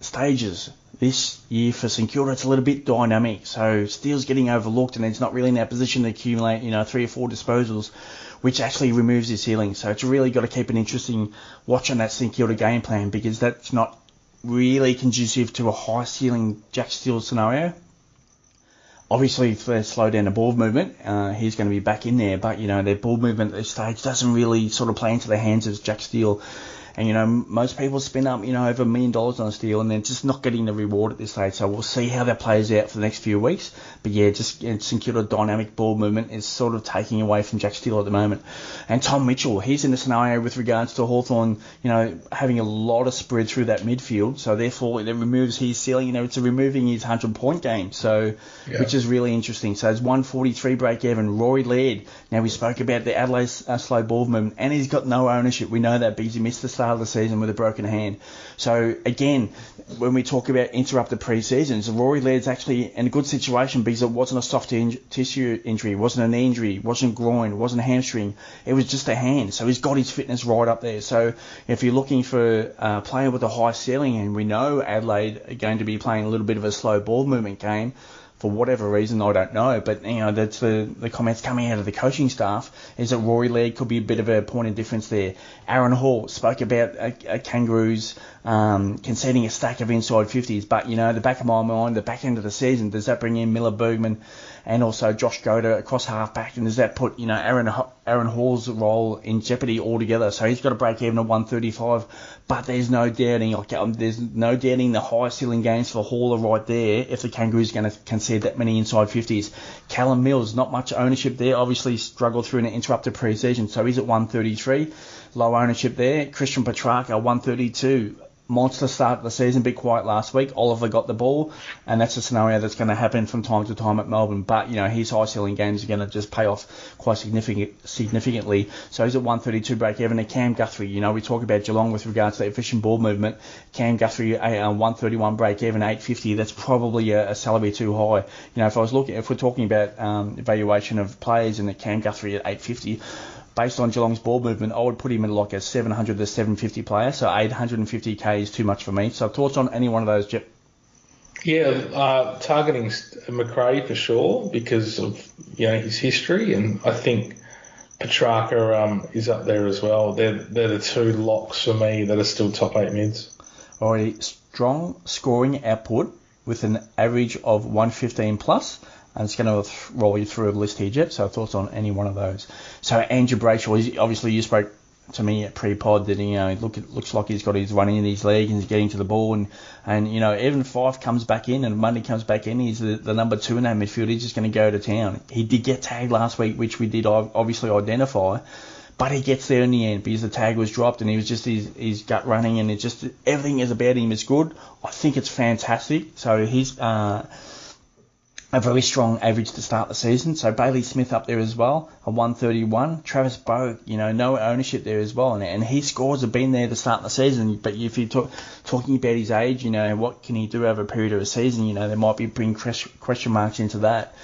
stages. This year for St Kilda it's a little bit dynamic, so Steele's getting overlooked and he's not really in that position to accumulate you know three or four disposals, which actually removes his ceiling. So it's really got to keep an interesting watch on that St Kilda game plan because that's not really conducive to a high ceiling Jack Steele scenario obviously if they slow down the ball movement, uh, he's going to be back in there. But you know their ball movement at this stage doesn't really sort of play into the hands of Jack Steele. And you know, most people spend up, you know, over a million dollars on Steele, and they're just not getting the reward at this stage. So we'll see how that plays out for the next few weeks. But yeah, just know, St Kilda dynamic ball movement is sort of taking away from Jack Steele at the moment. And Tom Mitchell, he's in a scenario with regards to Hawthorn, you know, having a lot of spread through that midfield. So therefore, it removes his ceiling. You know, it's removing his 100 point game. So, yeah. which is really interesting. So it's 143 break even. Rory Laird. Now we spoke about the Adelaide uh, slow ball movement, and he's got no ownership. We know that because he missed the of the season with a broken hand. So again, when we talk about interrupted pre-seasons, Rory Laird's actually in a good situation because it wasn't a soft in- tissue injury, wasn't an injury, wasn't groin, wasn't a hamstring. It was just a hand. So he's got his fitness right up there. So if you're looking for a player with a high ceiling, and we know Adelaide are going to be playing a little bit of a slow ball movement game, for whatever reason, I don't know. But you know, that's the, the comments coming out of the coaching staff is that Rory Laird could be a bit of a point of difference there. Aaron Hall spoke about a, a Kangaroos um, conceding a stack of inside 50s, but you know, the back of my mind, the back end of the season, does that bring in Miller Bergman and also Josh Goater across half back, and does that put you know Aaron Aaron Hall's role in jeopardy altogether? So he's got to break even at 135, but there's no doubting like um, there's no doubting the high ceiling games for Hall are right there if the Kangaroos are going to concede that many inside 50s. Callum Mills, not much ownership there, obviously struggled through an interrupted pre-season, so he's at 133, low ownership there. Christian Petracca 132 monster start of the season, bit quiet last week. Oliver got the ball, and that's a scenario that's going to happen from time to time at Melbourne. But you know his high ceiling games are going to just pay off quite significant, significantly. So he's at 132 break even. And Cam Guthrie, you know we talk about Geelong with regards to the efficient ball movement. Cam Guthrie, a, 131 break even, 850. That's probably a, a, salary too high. You know if I was looking, if we're talking about um, evaluation of players and the Cam Guthrie at 850 based on Geelong's ball movement, I would put him in like a 700 to 750 player. So 850k is too much for me. So thoughts on any one of those, Jep? Yeah, uh, targeting Macrae for sure because of you know his history, and I think Petracca um, is up there as well. They're they're the two locks for me that are still top eight mids. Already strong scoring output with an average of 115 plus. I'm just going to roll you through a list here, Jep. So thoughts on any one of those. So Andrew Brayshaw, obviously you spoke to me at pre-pod that you know look looks like he's got his running in his leg and he's getting to the ball and and you know Evan Fyfe comes back in and Mundy comes back in he's the, the number two in that midfield he's just going to go to town he did get tagged last week which we did obviously identify but he gets there in the end because the tag was dropped and he was just his, his gut running and it just everything is about him is good I think it's fantastic so he's uh a very strong average to start the season. So Bailey Smith up there as well, a 131. Travis Boak, you know, no ownership there as well. And, and his scores have been there to start the season. But if you're talk, talking about his age, you know, what can he do over a period of a season? You know, there might be bring question marks into that.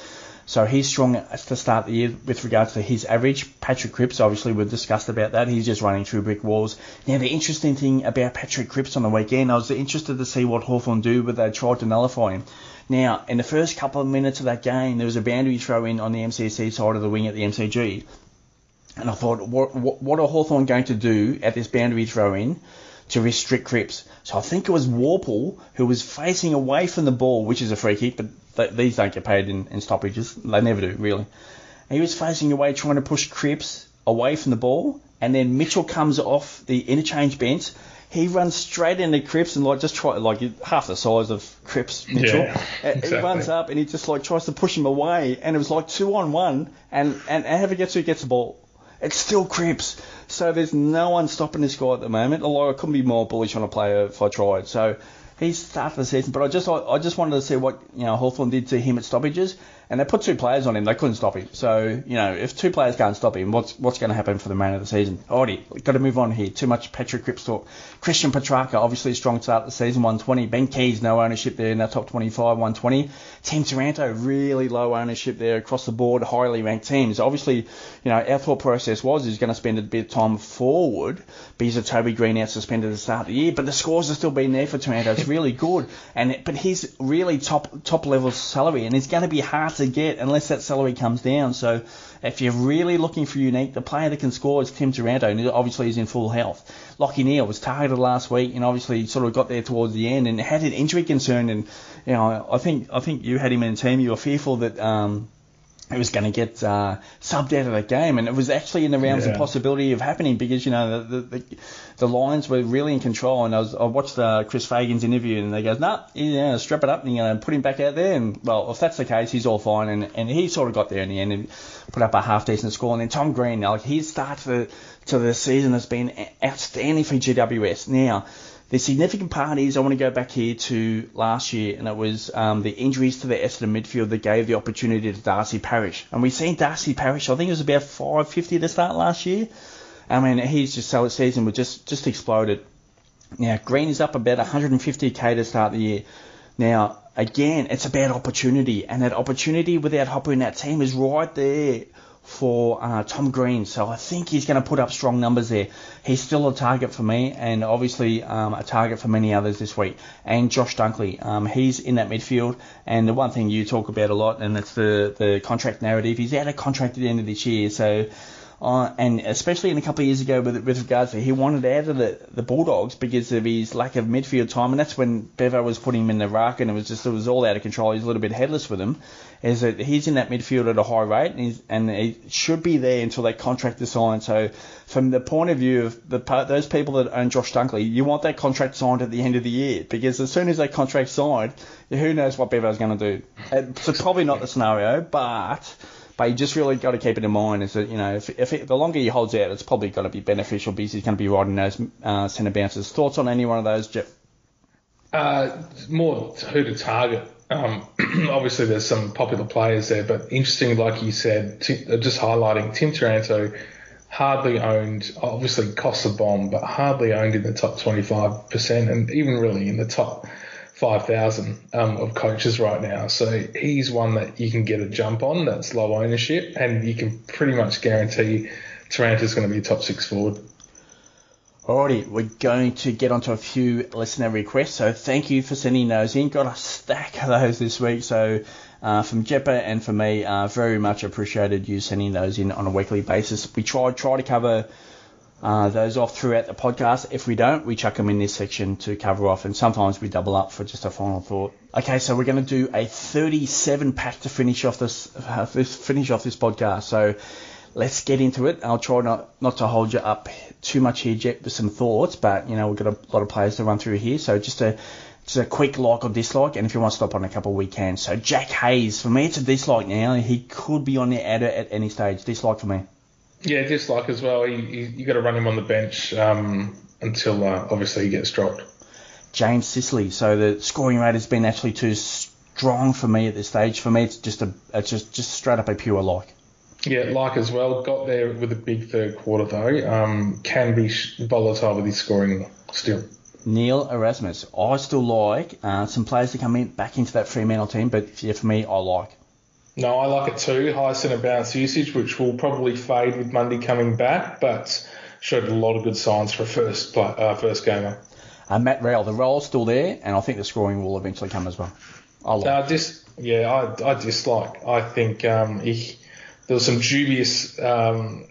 So he's strong to start the year with regards to his average. Patrick Cripps, obviously, we've discussed about that. He's just running through brick walls. Now, the interesting thing about Patrick Cripps on the weekend, I was interested to see what Hawthorn do, but they tried to nullify him. Now, in the first couple of minutes of that game, there was a boundary throw in on the MCC side of the wing at the MCG. And I thought, what, what, what are Hawthorn going to do at this boundary throw in to restrict Cripps? So I think it was Worpel who was facing away from the ball, which is a free kick, but th- these don't get paid in, in stoppages. They never do, really. And he was facing away trying to push Cripps away from the ball, and then Mitchell comes off the interchange bench. He runs straight into Cripps and like just try like half the size of Cripps Mitchell. Yeah, uh, exactly. He runs up and he just like tries to push him away, and it was like two on one, and and whoever gets who gets the ball, it's still Cripps. So there's no one stopping this guy at the moment. Although I couldn't be more bullish on a player if I tried. So he's started the season, but I just I, I just wanted to see what you know Hawthorn did to him at stoppages, and they put two players on him. They couldn't stop him. So you know if two players can't stop him, what's what's going to happen for the man of the season? We've got to move on here. Too much Patrick Cripps talk. Christian Petracca, obviously a strong start of the season, 120. Ben Keays, no ownership there in that top 25, 120. Tim Taranto, really low ownership there across the board, highly ranked teams. Obviously, you know, our thought process was he's going to spend a bit of time forward because of Toby Greene out suspended at the start of the year, but the scores have still been there for Taranto. It's really good, and but he's really top top level salary, and it's going to be hard to get unless that salary comes down. So if you're really looking for unique, the player that can score is Tim Taranto, and obviously he's in full health. Lachie Neale was targeted last week, and obviously sort of got there towards the end, and had an injury concern, and you know I think I think you had him in the team. You were fearful that. Um, he was going to get uh, subbed out of the game, and it was actually in the realms Yeah. of possibility of happening because you know the, the, the, the Lions were really in control. And I, was, I watched uh, Chris Fagan's interview, and they goes, "Nah, yeah, strap it up and you know put him back out there." And well, if that's the case, he's all fine, and, and he sort of got there in the end and put up a half decent score. And then Tom Green, like his start to to the season has been outstanding for GWS. Now. The significant part is I want to go back here to last year, and it was um, the injuries to the Essendon midfield that gave the opportunity to Darcy Parish. And we've seen Darcy Parish, I think it was about 550 to start last year. I mean, he's just so his season was just just exploded. Now Green is up about 150k to start the year. Now again, it's about opportunity, and that opportunity without Hopper in that team is right there for uh, Tom Green. So I think he's going to put up strong numbers there. He's still a target for me, and obviously um, a target for many others this week. And Josh Dunkley, um, he's in that midfield. And the one thing you talk about a lot, and it's the the contract narrative. He's out of contract at the end of this year, so. Uh, and especially in a couple of years ago with, with regards to he wanted out of the, the Bulldogs because of his lack of midfield time, and that's when Bevo was putting him in the rack, and it was just it was all out of control. He's a little bit headless with him. Is that he's in that midfield at a high rate, and, he's, and he should be there until that contract is signed. So, from the point of view of the those people that own Josh Dunkley, you want that contract signed at the end of the year because as soon as that contract's signed, who knows what Bevo's going to do. Uh, So probably not the scenario, but but you just really got to keep it in mind is that you know if, if it, the longer he holds out, it's probably going to be beneficial because he's going to be riding those uh, centre bounces. Thoughts on any one of those, Jep? Uh, more who to target. Um, obviously, there's some popular players there, but interesting, like you said, Ti- uh, just highlighting Tim Taranto, hardly owned, obviously costs a bomb, but hardly owned in the top 25%, and even really in the top 5,000 um, of coaches right now. So he's one that you can get a jump on that's low ownership, and you can pretty much guarantee Taranto's going to be a top six forward. Alrighty, we're going to get onto a few listener requests. So thank you for sending those in. Got a stack of those this week. So uh, from Jeppa and for me, uh, very much appreciated you sending those in on a weekly basis. We try try to cover uh, those off throughout the podcast. If we don't, we chuck them in this section to cover off, and sometimes we double up for just a final thought. Okay, so we're going to do a 37 pack to finish off this, uh, finish off this podcast. So let's get into it. I'll try not not to hold you up too much here, Jep, with some thoughts, but you know we've got a lot of players to run through here, so just a just a quick like or dislike, and if you want to stop on a couple, we can. So Jack Hayes, for me, it's a dislike now. He could be on the adder at any stage. Dislike for me. Yeah, dislike as well. You, you, you got to run him on the bench um, until uh, obviously he gets dropped. James Sicily. So the scoring rate has been actually too strong for me at this stage. For me, it's just a it's just just straight up a pure like. Yeah, like as well. Got there with a big third quarter though. Um, can be volatile with his scoring still. Neil Erasmus. I still like uh, some players to come in back into that Fremantle team, but yeah, for me, I like. No, I like it too. High centre bounce usage, which will probably fade with Mundy coming back, but showed a lot of good signs for a first play, uh, first gamer. Uh, Matt Rowell, the role's still there, and I think the scoring will eventually come as well. I like. Uh, dis- yeah, I, I dislike. I think um, he, there were some dubious um,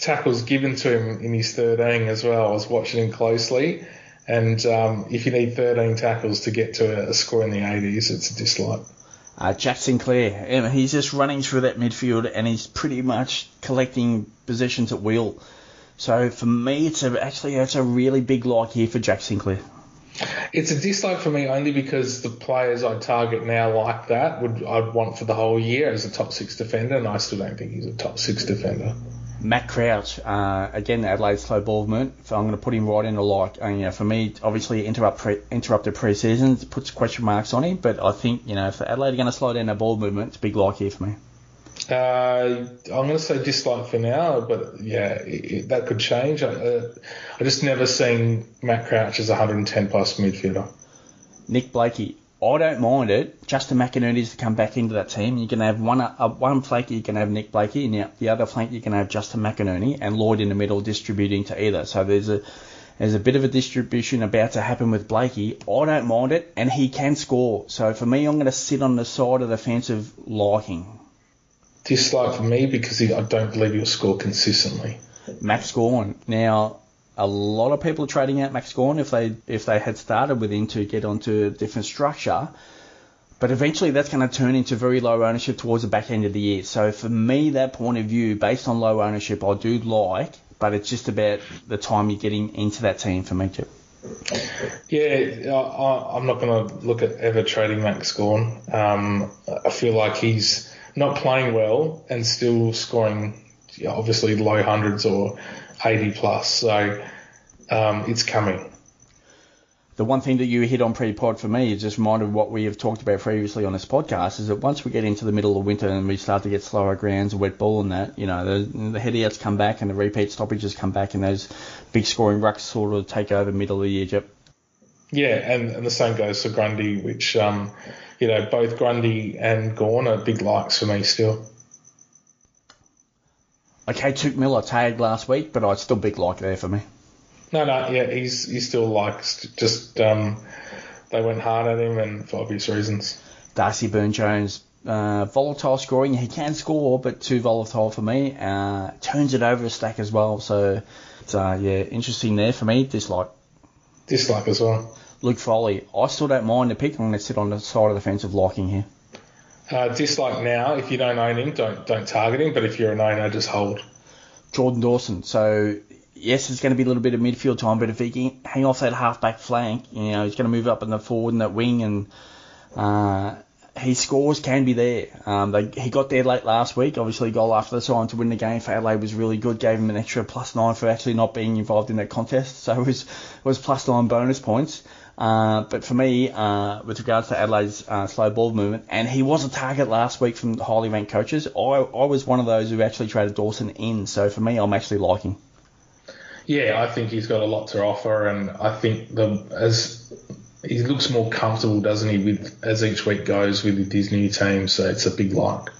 tackles given to him in his 13 as well. I was watching him closely. And um, if you need 13 tackles to get to a, a score in the 80s, it's a dislike. Uh, Jack Sinclair, um, he's just running through that midfield and he's pretty much collecting positions at will. So for me, it's a, actually it's a really big like here for Jack Sinclair. It's a dislike for me only because the players I target now like that would I'd want for the whole year as a top six defender, and I still don't think he's a top six defender. Matt Crouch, uh, again, Adelaide slow ball movement. So I'm going to put him right in the like. And, you know, for me, obviously, interrupt pre- interrupted pre-season puts question marks on him. But I think, you know, if Adelaide are going to slow down their ball movement, it's a big like here for me. Uh, I'm going to say dislike for now, but yeah, it, it, that could change. I, uh, I just never seen Matt Crouch as a 110 plus midfielder. Nick Blakey, I don't mind it. Justin McInerney's to come back into that team. You're going to have one uh, one flank, you're going to have Nick Blakey, and the other flank you're going to have Justin McInerney and Lloyd in the middle distributing to either. So there's a there's a bit of a distribution about to happen with Blakey. I don't mind it, and he can score. So for me, I'm going to sit on the side of the fence of liking. Dislike for me because he, I don't believe he'll score consistently. Max Gawn. Now, a lot of people are trading out Max Gawn if they if they had started with him to get onto a different structure. But eventually that's going to turn into very low ownership towards the back end of the year. So for me, that point of view, based on low ownership, I do like, but it's just about the time you're getting into that team for me, Jep. Yeah, I, I'm not going to look at ever trading Max Gawn. Um, I feel like he's not playing well and still scoring obviously low hundreds or 80 plus. So um, it's coming. The one thing that you hit on pre-pod for me is just reminded what we have talked about previously on this podcast is that once we get into the middle of winter and we start to get slower grounds, wet ball and that, you know, the, the hitouts come back and the repeat stoppages come back and those big scoring rucks sort of take over middle of the year, Jep. Yeah, and, and the same goes for Grundy, which, um, you know, both Grundy and Gawn are big likes for me still. Okay, Touk Miller tagged last week, but I still big like there for me. No, no, yeah, he's he's still likes. Just um, they went hard at him, and for obvious reasons. Darcy Byrne Jones, uh, volatile scoring. He can score, but too volatile for me. Uh, turns it over a stack as well. So, it's, uh, yeah, interesting there for me. Dislike. Dislike as well. Luke Foley, I still don't mind the pick. I'm going to sit on the side of the fence of liking here. Uh, dislike now. If you don't own him, don't don't target him. But if you're an owner, just hold. Jordan Dawson. So yes, it's going to be a little bit of midfield time, but if he can hang off that half-back flank, you know, he's going to move up in the forward and that wing, and uh, his scores can be there. Um, they, he got there late last week. Obviously, goal after the sign to win the game for Adelaide was really good. Gave him an extra plus nine for actually not being involved in that contest. So it was it was plus nine bonus points. Uh, but for me, uh, with regards to Adelaide's uh, slow ball movement, and he was a target last week from highly ranked coaches, I, I was one of those who actually traded Dawson in. So for me, I'm actually liking. Yeah, I think he's got a lot to offer, and I think the as he looks more comfortable, doesn't he, with as each week goes with his new team. So it's a big like.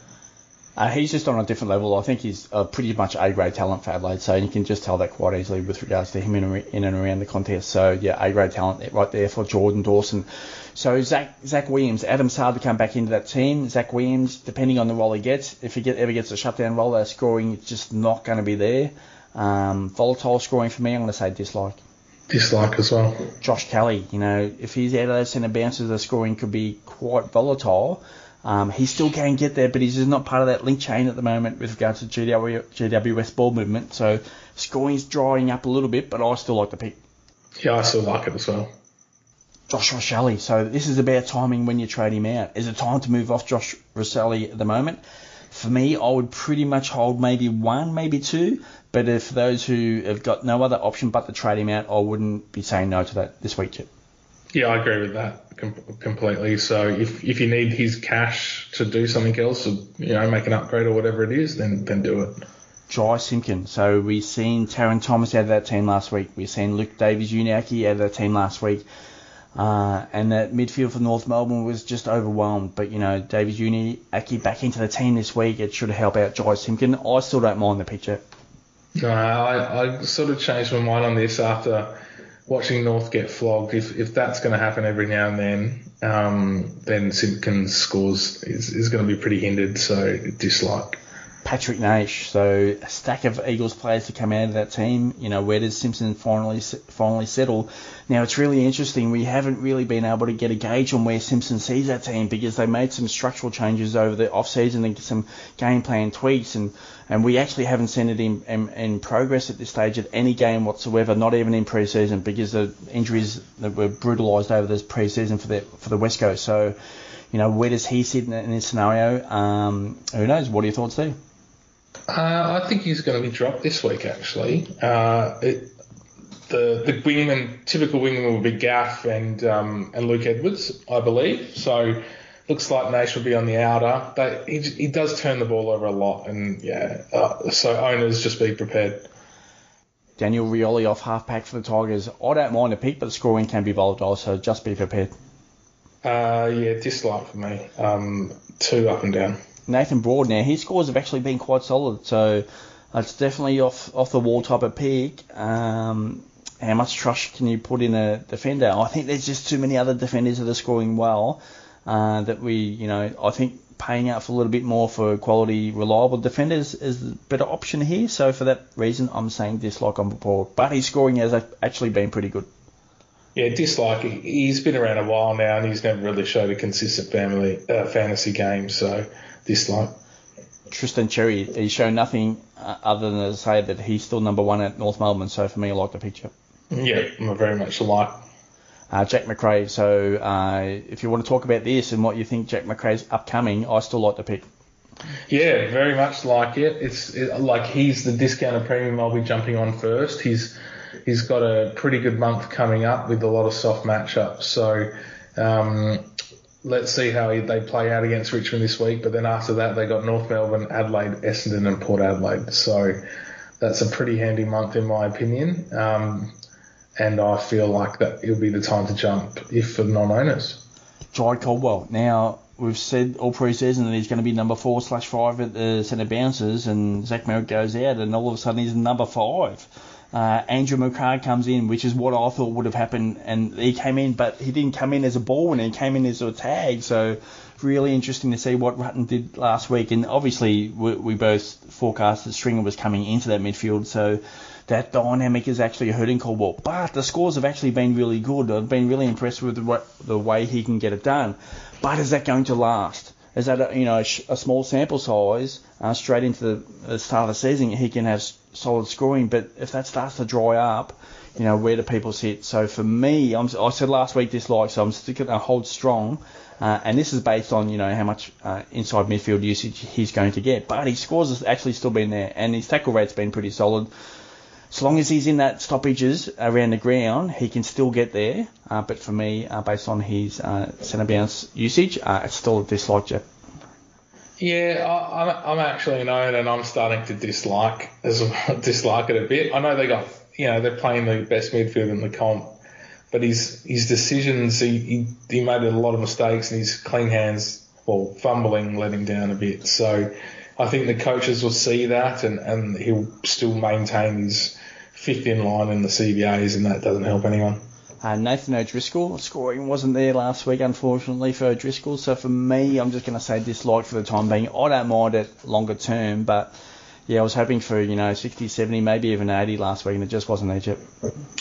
Uh, he's just on a different level. I think he's uh, pretty much A grade talent for Adelaide, so you can just tell that quite easily with regards to him in, in and around the contest. So yeah, A grade talent right there for Jordan Dawson. So Zach Zach Williams, Adam Saad to come back into that team. Zach Williams, depending on the role he gets, if he get, ever gets a shutdown role, that scoring is just not going to be there. Um, volatile scoring for me, I'm going to say dislike. Dislike as well. Josh Kelly, you know, if he's out of those centre bounces, the scoring could be quite volatile. Um, he still can get there, but he's just not part of that link chain at the moment with regards to GW, GWS ball movement. So scoring's drying up a little bit, but I still like the pick. Yeah, I still like it as well. Josh Rachele. So this is about timing when you trade him out. Is it time to move off Josh Rachele at the moment? For me, I would pretty much hold maybe one, maybe two. But if those who have got no other option but to trade him out, I wouldn't be saying no to that this week, Jep. Yeah, I agree with that com- completely. So if, if you need his cash to do something else, or, you know, make an upgrade or whatever it is, then then do it. Jy Simpkin. So we've seen Tarryn Thomas out of that team last week. We've seen Luke Davies-Uniacke out of that team last week. Uh, and that midfield for North Melbourne was just overwhelmed. But, you know, Davies-Uniacke back into the team this week. It should help out Jy Simpkin. I still don't mind the picture. No, I, I sort of changed my mind on this after watching North get flogged, if, if that's going to happen every now and then, um, then Simpkins' scores is, is going to be pretty hindered. So dislike. Patrick Naish. So a stack of Eagles players to come out of that team. You know, where does Simpson finally finally settle? Now it's really interesting. We haven't really been able to get a gauge on where Simpson sees that team because they made some structural changes over the off season and some game plan tweaks, and and we actually haven't seen it in, in, in progress at this stage at any game whatsoever. Not even in pre-season because the injuries that were brutalised over this pre-season for the for the West Coast. So. You know, where does he sit in, this scenario? Um, who knows? What are your thoughts, Steve? Uh, I think he's going to be dropped this week, actually. Uh, it, the the wingman, typical wingman will be Gaff and um, and Luke Edwards, I believe. So looks like Nash will be on the outer, but he, he does turn the ball over a lot, and yeah, uh, so owners just be prepared. Daniel Rioli off half pack for the Tigers. I don't mind a pick, but the scoring can be volatile, so just be prepared. Uh, yeah, dislike for me. Um, two up and down. Nathan Broad now, his scores have actually been quite solid, so it's definitely off off the wall type of pick. Um, how much trust can you put in a defender? I think there's just too many other defenders that are scoring well uh, that we, you know, I think paying out for a little bit more for quality, reliable defenders is a better option here. So for that reason, I'm saying dislike on Broad, but his scoring has actually been pretty good. Yeah, dislike. He's been around a while now, and he's never really showed a consistent family uh, fantasy game. So dislike. Tristan Xerri, he's shown nothing uh, other than to say that he's still number one at North Melbourne. So for me, I like the picture. Yeah, I'm very much alike. Uh, Jack Macrae. So uh, if you want to talk about this and what you think Jack Macrae's upcoming, I still like the pick. Yeah, very much like it. It's it, like he's the discounted premium I'll be jumping on first. He's he's got a pretty good month coming up with a lot of soft matchups. So um, let's see how they play out against Richmond this week. But then after that, they got North Melbourne, Adelaide, Essendon, and Port Adelaide. So that's a pretty handy month in my opinion. Um, and I feel like that it'll be the time to jump if for non-owners. Jye Caldwell. Now we've said all pre-season that he's going to be number four slash five at the centre bounces, and Zach Merrett goes out, and all of a sudden he's number five. Uh, Andrew McGrath comes in, which is what I thought would have happened, and he came in, but he didn't come in as a ball winner, he came in as a tag, so really interesting to see what Rutten did last week, and obviously we, we both forecast that Stringer was coming into that midfield, so that dynamic is actually hurting Caldwell, but the scores have actually been really good, I've been really impressed with the, the way he can get it done, but is that going to last? Is that a, you know a small sample size uh, straight into the, the start of the season? He can have solid scoring. But if that starts to dry up, you know, where do people sit? So for me, I'm, i said last week dislike, so I'm sticking to hold strong. Uh, and this is based on, you know, how much uh, inside midfield usage he's going to get. But his scores has actually still been there, and his tackle rate's been pretty solid. So long as he's in that stoppages around the ground, he can still get there. Uh, but for me, uh, based on his uh, centre bounce usage, uh, it's still a dislike, Jep. Yeah, I, I'm, I'm actually an owner, and I'm starting to dislike as dislike it a bit. I know they got, you know, they're playing the best midfield in the comp, but his his decisions, he, he, he made a lot of mistakes, and his clean hands, well, fumbling, let him down a bit. So I think the coaches will see that, and, and he'll still maintain his fifth in line in the CBAs, and that doesn't help anyone. Uh, Nathan O'Driscoll scoring wasn't there last week, unfortunately, for O'Driscoll. So for me, I'm just going to say dislike for the time being. I don't mind it longer term, but yeah, I was hoping for, you know, 60, 70, maybe even 80 last week, and it just wasn't Jep.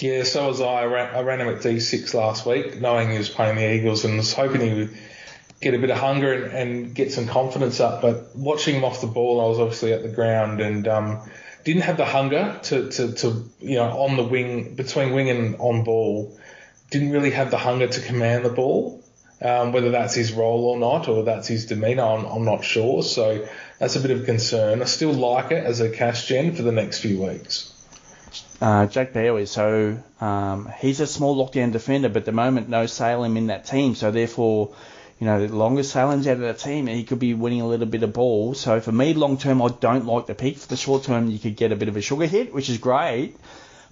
Yeah, so was I. I ran, I ran him at D6 last week, knowing he was playing the Eagles, and was hoping he would get a bit of hunger and, and get some confidence up. But watching him off the ball, I was obviously at the ground and um, didn't have the hunger to, to, to, you know, on the wing, between wing and on ball didn't really have the hunger to command the ball. Um, whether that's his role or not, or that's his demeanour, I'm, I'm, not sure. So that's a bit of a concern. I still like it as a cash gen for the next few weeks. Uh, Jack Bowey, so um, he's a small lockdown defender, but at the moment no Salem in that team, so therefore, you know, the longest Salem's out of that team, he could be winning a little bit of ball. So for me, long term, I don't like the pick. For the short term, you could get a bit of a sugar hit, which is great.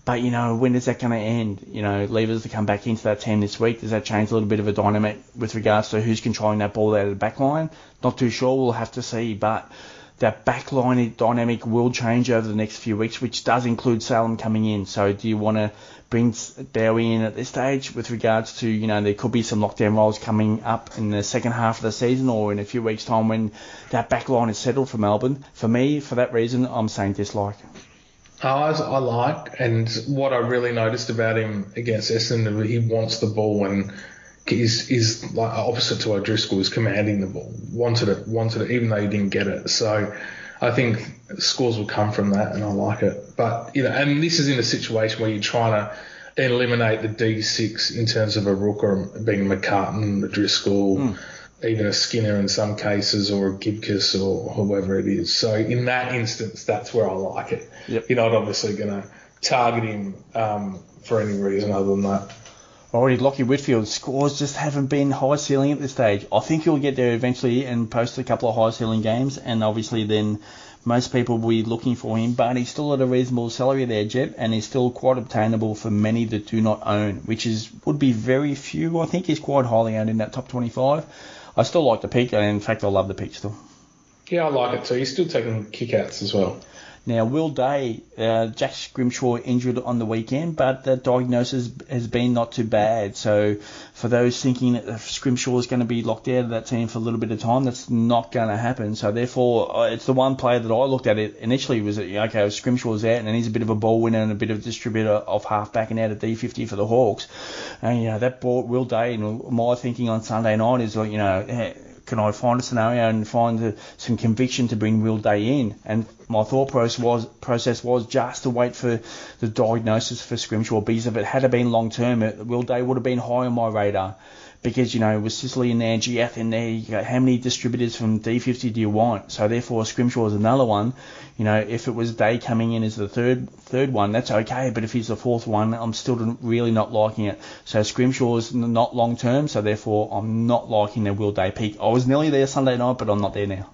But you know, when is that going to end? You know, Lever's to come back into that team this week. Does that change a little bit of a dynamic with regards to who's controlling that ball out of the back line? Not too sure. We'll have to see. But that backline dynamic will change over the next few weeks, which does include Salem coming in. So do you want to bring Bowey in at this stage with regards to, you know, there could be some lockdown roles coming up in the second half of the season or in a few weeks' time when that backline is settled for Melbourne? For me, for that reason, I'm saying dislike. I, I like, and what I really noticed about him against Essendon, he wants the ball and is is like opposite to O'Driscoll, is commanding the ball, wanted it, wanted it, even though he didn't get it. So I think scores will come from that, and I like it. But you know, and this is in a situation where you're trying to eliminate the D6 in terms of a rook or being McCartan, Driscoll. Mm. Even a Skinner in some cases, or a Gibcus, or whoever it is. So in that instance, that's where I like it. Yep. You're not obviously going to target him um, for any reason other than that. Already, Lachie Whitfield scores just haven't been high ceiling at this stage. I think he'll get there eventually and post a couple of high ceiling games, and obviously then most people will be looking for him. But he's still at a reasonable salary there, Jep, and he's still quite obtainable for many that do not own, which is would be very few. I think he's quite highly owned in that top 25. I still like the pick, and in fact, I love the pick still. Yeah, I like it too. He's still taking kickouts as well. Now, Will Day, uh, Jack Scrimshaw injured on the weekend, but the diagnosis has been not too bad. So, for those thinking that Scrimshaw is going to be locked out of that team for a little bit of time, that's not going to happen. So, therefore, uh, it's the one player that I looked at it initially was that, okay, Scrimshaw's out and he's a bit of a ball winner and a bit of a distributor of halfback and out of D50 for the Hawks. And, you know, that brought Will Day, and my thinking on Sunday night is like, you know, can I find a scenario and find some conviction to bring Will Day in? And my thought process was process was just to wait for the diagnosis for Scrimshaw because if it had been long term, Will Day would have been high on my radar because you know with Sicily and there, GF in there, you how many distributors from D50 do you want? So therefore, Scrimshaw is another one. You know, if it was Day coming in as the third third one, that's okay. But if he's the fourth one, I'm still really not liking it. So Scrimshaw is not long term, so therefore I'm not liking the Will Day peak. I was nearly there Sunday night, but I'm not there now.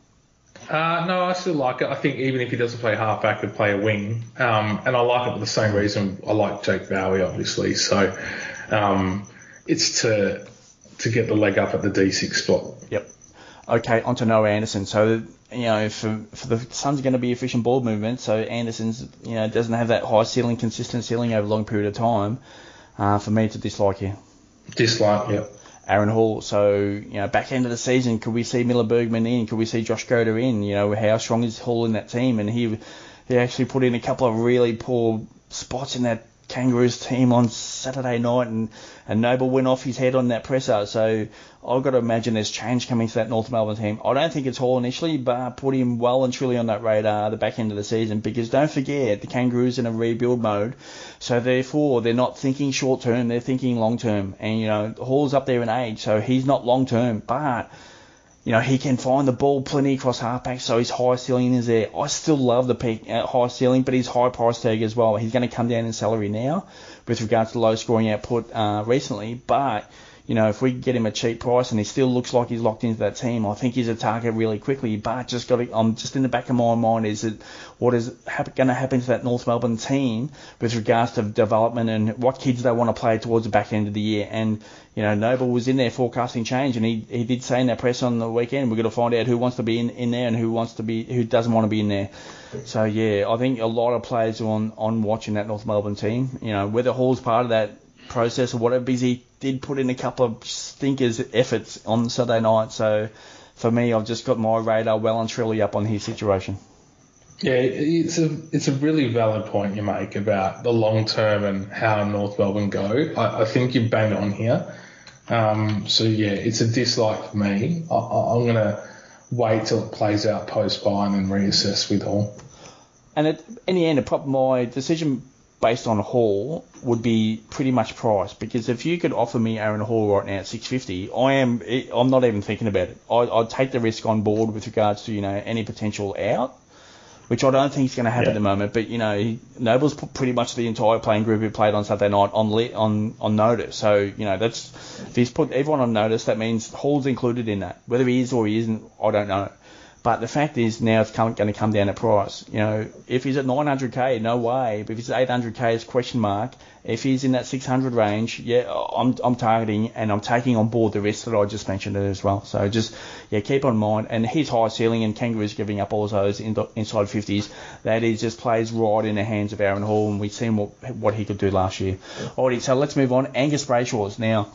Uh, no, I still like it. I think even if he doesn't play halfback, he'd play a wing. Um, and I like it for the same reason I like Jake Bowey, obviously. So um, it's to to get the leg up at the D6 spot. Yep. Okay, on to Noah Anderson. So, you know, for, for the Suns are going to be efficient ball movement, so Anderson's, you know, doesn't have that high ceiling, consistent ceiling over a long period of time, uh, for me to dislike here. Dislike, yep. Aaron Hall. So, you know, back end of the season, could we see Miller Bergman in? Could we see Josh Goater in? You know, how strong is Hall in that team? And he he actually put in a couple of really poor spots in that Kangaroos team on Saturday night, and, and Noble went off his head on that presser. So I've got to imagine there's change coming to that North Melbourne team. I don't think it's Hall initially, but put him well and truly on that radar the back end of the season because don't forget the Kangaroos in a rebuild mode, so therefore they're not thinking short term, they're thinking long term. And you know Hall's up there in age, so he's not long term, but you know, he can find the ball plenty across halfback, so his high ceiling is there. I still love the peak, uh, high ceiling, but his high price tag as well. He's going to come down in salary now with regards to low scoring output uh, recently, but you know, if we get him a cheap price and he still looks like he's locked into that team, I think he's a target really quickly. But just got, to, I'm just in the back of my mind is that what is going to happen to that North Melbourne team with regards to development and what kids they want to play towards the back end of the year. And you know, Noble was in there forecasting change, and he he did say in that press on the weekend, we're going to find out who wants to be in, in there and who wants to be who doesn't want to be in there. So yeah, I think a lot of players are on on watching that North Melbourne team. You know, whether Hall's part of that process or whatever, because he did put in a couple of stinkers efforts on Saturday night. So for me, I've just got my radar well and truly up on his situation. Yeah, it's a it's a really valid point you make about the long term and how North Melbourne go. I, I think you bang on here. Um, so yeah, it's a dislike for me. I, am gonna wait till it plays out post buy and then reassess with all. And it, in the end, it my decision based on Hall would be pretty much price because if you could offer me Aaron Hall right now at 650, I am eh, I'm not even thinking about it. I, I'd take the risk on board with regards to you know any potential out, which I don't think is going to happen yeah. at the moment. But you know Noble's put pretty much the entire playing group who played on Saturday night on on on notice. So you know that's if he's put everyone on notice, that means Hall's included in that. Whether he is or he isn't, I don't know. But the fact is now it's going to come down to price. You know, if he's at 900k, no way. But if he's at 800k, it's question mark. If he's in that 600 range, yeah, I'm, I'm targeting and I'm taking on board the rest that I just mentioned as well. So just yeah, keep on mind. And his high ceiling and Kangaroos giving up all those in the, inside 50s. That is just plays right in the hands of Aaron Hall, and we've seen what what he could do last year. Alrighty, so let's move on. Angus Brayshaw's now.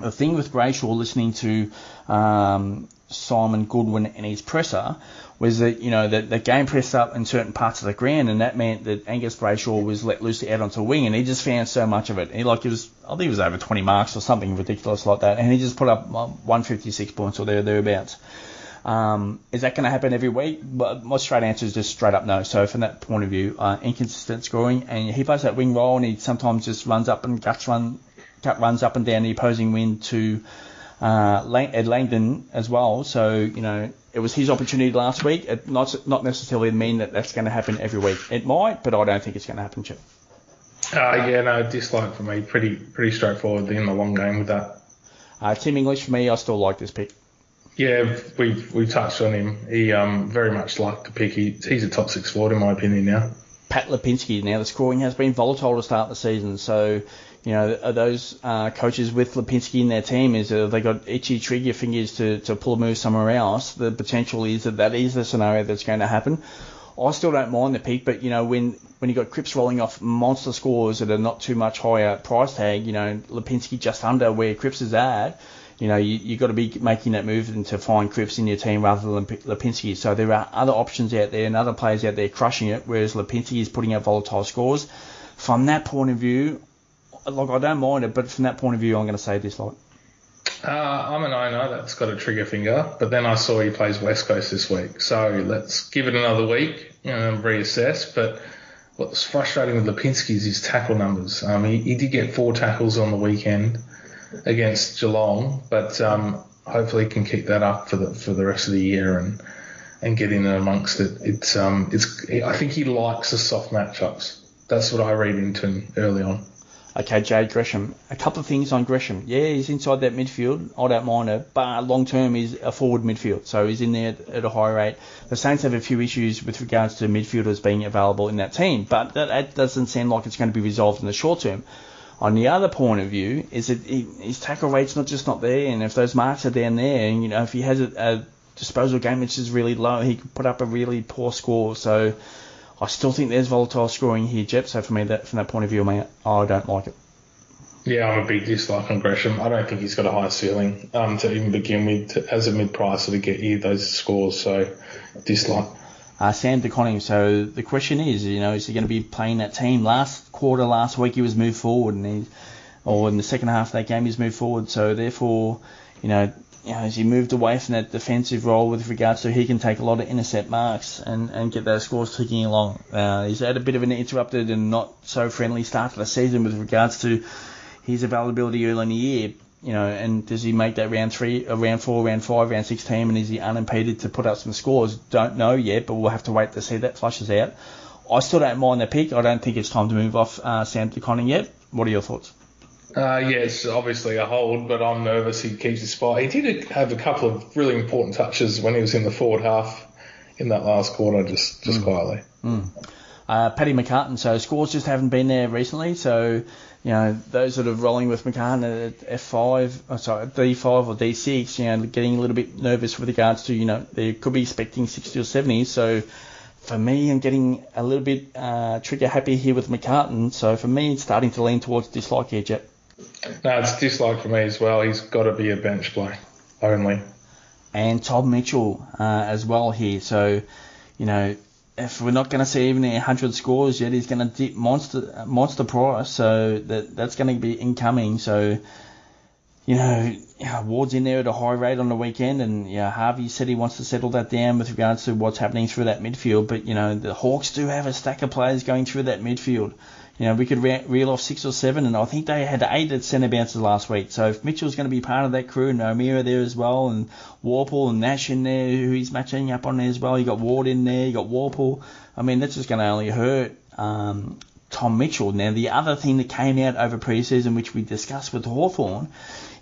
The thing with Brayshaw, listening to um, Simon Goodwin and his presser was that you know that the game pressed up in certain parts of the ground, and that meant that Angus Brayshaw was let loose out onto a wing, and he just found so much of it. He like it was, I think it was over 20 marks or something ridiculous like that, and he just put up 156 points or there thereabouts. Um, is that going to happen every week? But my straight answer is just straight up no. So from that point of view, uh, inconsistent scoring, and he plays that wing role, and he sometimes just runs up and guts run, gut runs up and down the opposing wing to uh, Ed Langdon as well. So you know it was his opportunity last week. It not not necessarily mean that that's going to happen every week. It might, but I don't think it's going to happen, Jep. Uh, yeah, no, dislike for me. Pretty pretty straightforward in the long game with that. Uh, Tim English for me, I still like this pick. Yeah, we we touched on him. He um very much liked the pick. He, he's a top six forward in my opinion now. Pat Lipinski. Now the scoring has been volatile to start the season, so you know, those uh, coaches with Lipinski in their team? Is uh, they got itchy trigger fingers to, to pull a move somewhere else? The potential is that that is the scenario that's going to happen. I still don't mind the peak, but you know, when when you got Cripps rolling off monster scores that are not too much higher price tag, you know, Lipinski just under where Cripps is at, you know, you you got to be making that move and to find Cripps in your team rather than Lipinski. So there are other options out there and other players out there crushing it, whereas Lipinski is putting out volatile scores. From that point of view, like I don't mind it, but from that point of view, I'm going to say this like. Uh, I'm an owner that's got a trigger finger, but then I saw he plays West Coast this week, so let's give it another week and reassess. But what's frustrating with Lipinski is his tackle numbers. Um, he, he did get four tackles on the weekend against Geelong, but um, hopefully he can keep that up for the for the rest of the year and and get in amongst it. It's um it's I think he likes the soft matchups. That's what I read into him early on. Okay, Jade Gresham. A couple of things on Gresham. Yeah, he's inside that midfield. I don't mind it, but long term he's a forward midfield, so he's in there at a high rate. The Saints have a few issues with regards to midfielders being available in that team, but that, that doesn't seem like it's going to be resolved in the short term. On the other point of view, is that his tackle rate's not just not there, and if those marks are down there, and you know if he has a, a disposal game which is really low, he could put up a really poor score. So I still think there's volatile scoring here, Jep. So for me, that from that point of view, I don't like it. Yeah, I'm a big dislike on Gresham. I don't think he's got a high ceiling um, to even begin with to, as a mid-pricer to get you those scores. So dislike. Uh, Sam De Koning. So the question is, you know, is he going to be playing that team? Last quarter, last week, he was moved forward, and he, or in the second half of that game, he's moved forward. So therefore, you know, you know, as he moved away from that defensive role with regards to he can take a lot of intercept marks and, and get those scores ticking along. Uh, he's had a bit of an interrupted and not so friendly start to the season with regards to his availability early in the year. You know, and does he make that round three, uh, round four, round five, round six team, and is he unimpeded to put up some scores? Don't know yet, but we'll have to wait to see that flushes out. I still don't mind the pick. I don't think it's time to move off uh, Sam De Koning yet. What are your thoughts? Uh, yes, obviously a hold, but I'm nervous he keeps his spot. He did have a couple of really important touches when he was in the forward half in that last quarter, just just mm. quietly. Mm. Uh, Paddy McCartan, so scores just haven't been there recently, so you know those that are rolling with McCartan at F5, oh, sorry, D5 or D6, you know, getting a little bit nervous with regards to you know they could be expecting 60 or 70, so for me, I'm getting a little bit uh, trigger happy here with McCartan. So for me, it's starting to lean towards dislike here, Jep. No, it's dislike for me as well. He's got to be a bench play only. And Tom Mitchell uh, as well here. So, you know, if we're not going to see even 100 scores yet, he's going to dip monster monster price. So that that's going to be incoming. So, you know, Ward's in there at a high rate on the weekend, and yeah, Harvey said he wants to settle that down with regards to what's happening through that midfield. But you know, the Hawks do have a stack of players going through that midfield you know, we could re- reel off six or seven, and I think they had eight at centre bounces last week. So if Mitchell's going to be part of that crew, and O'Meara there as well, and Worpel and Nash in there, who he's matching up on there as well. You got Ward in there, you got Worpel. I mean, that's just going to only hurt um, Tom Mitchell. Now, the other thing that came out over pre-season, which we discussed with Hawthorn,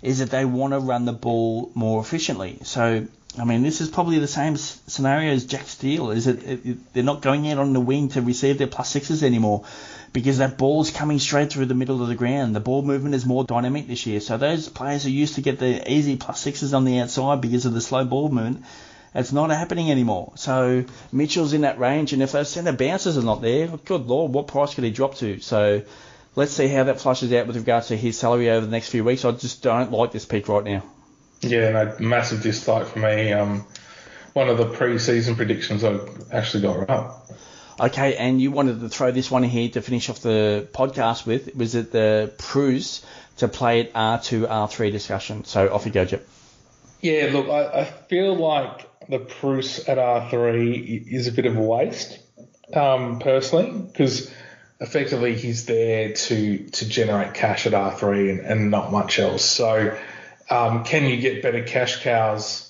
is that they want to run the ball more efficiently. So I mean, this is probably the same scenario as Jack Steele. Is it, they're not going out on the wing to receive their plus sixes anymore because that ball's coming straight through the middle of the ground. The ball movement is more dynamic this year. So those players who used to get the easy plus sixes on the outside because of the slow ball movement, it's not happening anymore. So Mitchell's in that range, and if those centre bounces are not there, good lord, what price could he drop to? So let's see how that flushes out with regards to his salary over the next few weeks. I just don't like this peak right now. Yeah, no, massive dislike for me. Um, one of the pre-season predictions I actually got right. Okay, and you wanted to throw this one here to finish off the podcast with. Was it the Preuss to play at R2, R3 discussion? So off you go, Jep. Yeah, look, I, I feel like the Preuss at R3 is a bit of a waste, um, personally, because effectively he's there to to generate cash at R3 and, and not much else. So um, can you get better cash cows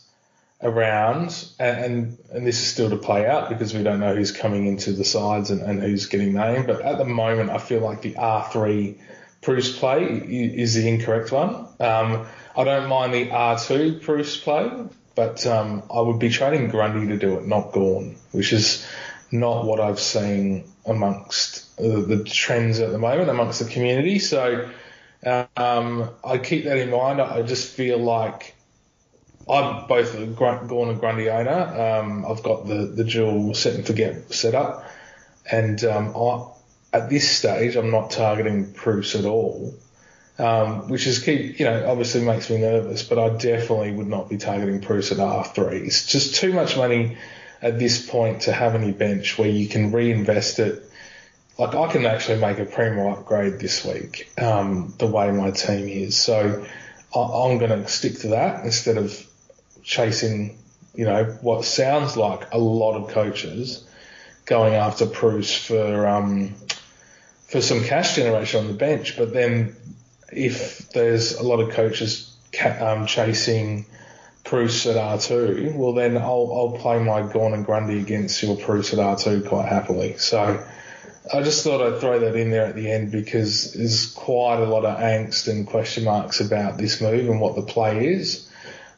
around? And, and, this is still to play out because we don't know who's coming into the sides and, and who's getting named. But at the moment, I feel like the R3 Preuss play is the incorrect one. Um, I don't mind the R2 Preuss play, but um, I would be trading Grundy to do it, not Gawn, which is not what I've seen amongst the, the trends at the moment amongst the community. So um, I keep that in mind. I just feel like I'm both a Gawn and Grundy owner. Um, I've got the, the dual set and forget set up. And um, I, at this stage, I'm not targeting Preuss at all, um, which is keep, you know, obviously makes me nervous, but I definitely would not be targeting Preuss at R3. It's just too much money at this point to have any bench where you can reinvest it like I can actually make a Premier upgrade this week, um, the way my team is. So I'm going to stick to that instead of chasing, you know, what sounds like a lot of coaches going after Preuss for um, for some cash generation on the bench. But then if there's a lot of coaches ca- um, chasing Preuss at R2, well then I'll, I'll play my Gawn and Grundy against your Preuss at R2 quite happily. So I just thought I'd throw that in there at the end because there's quite a lot of angst and question marks about this move and what the play is.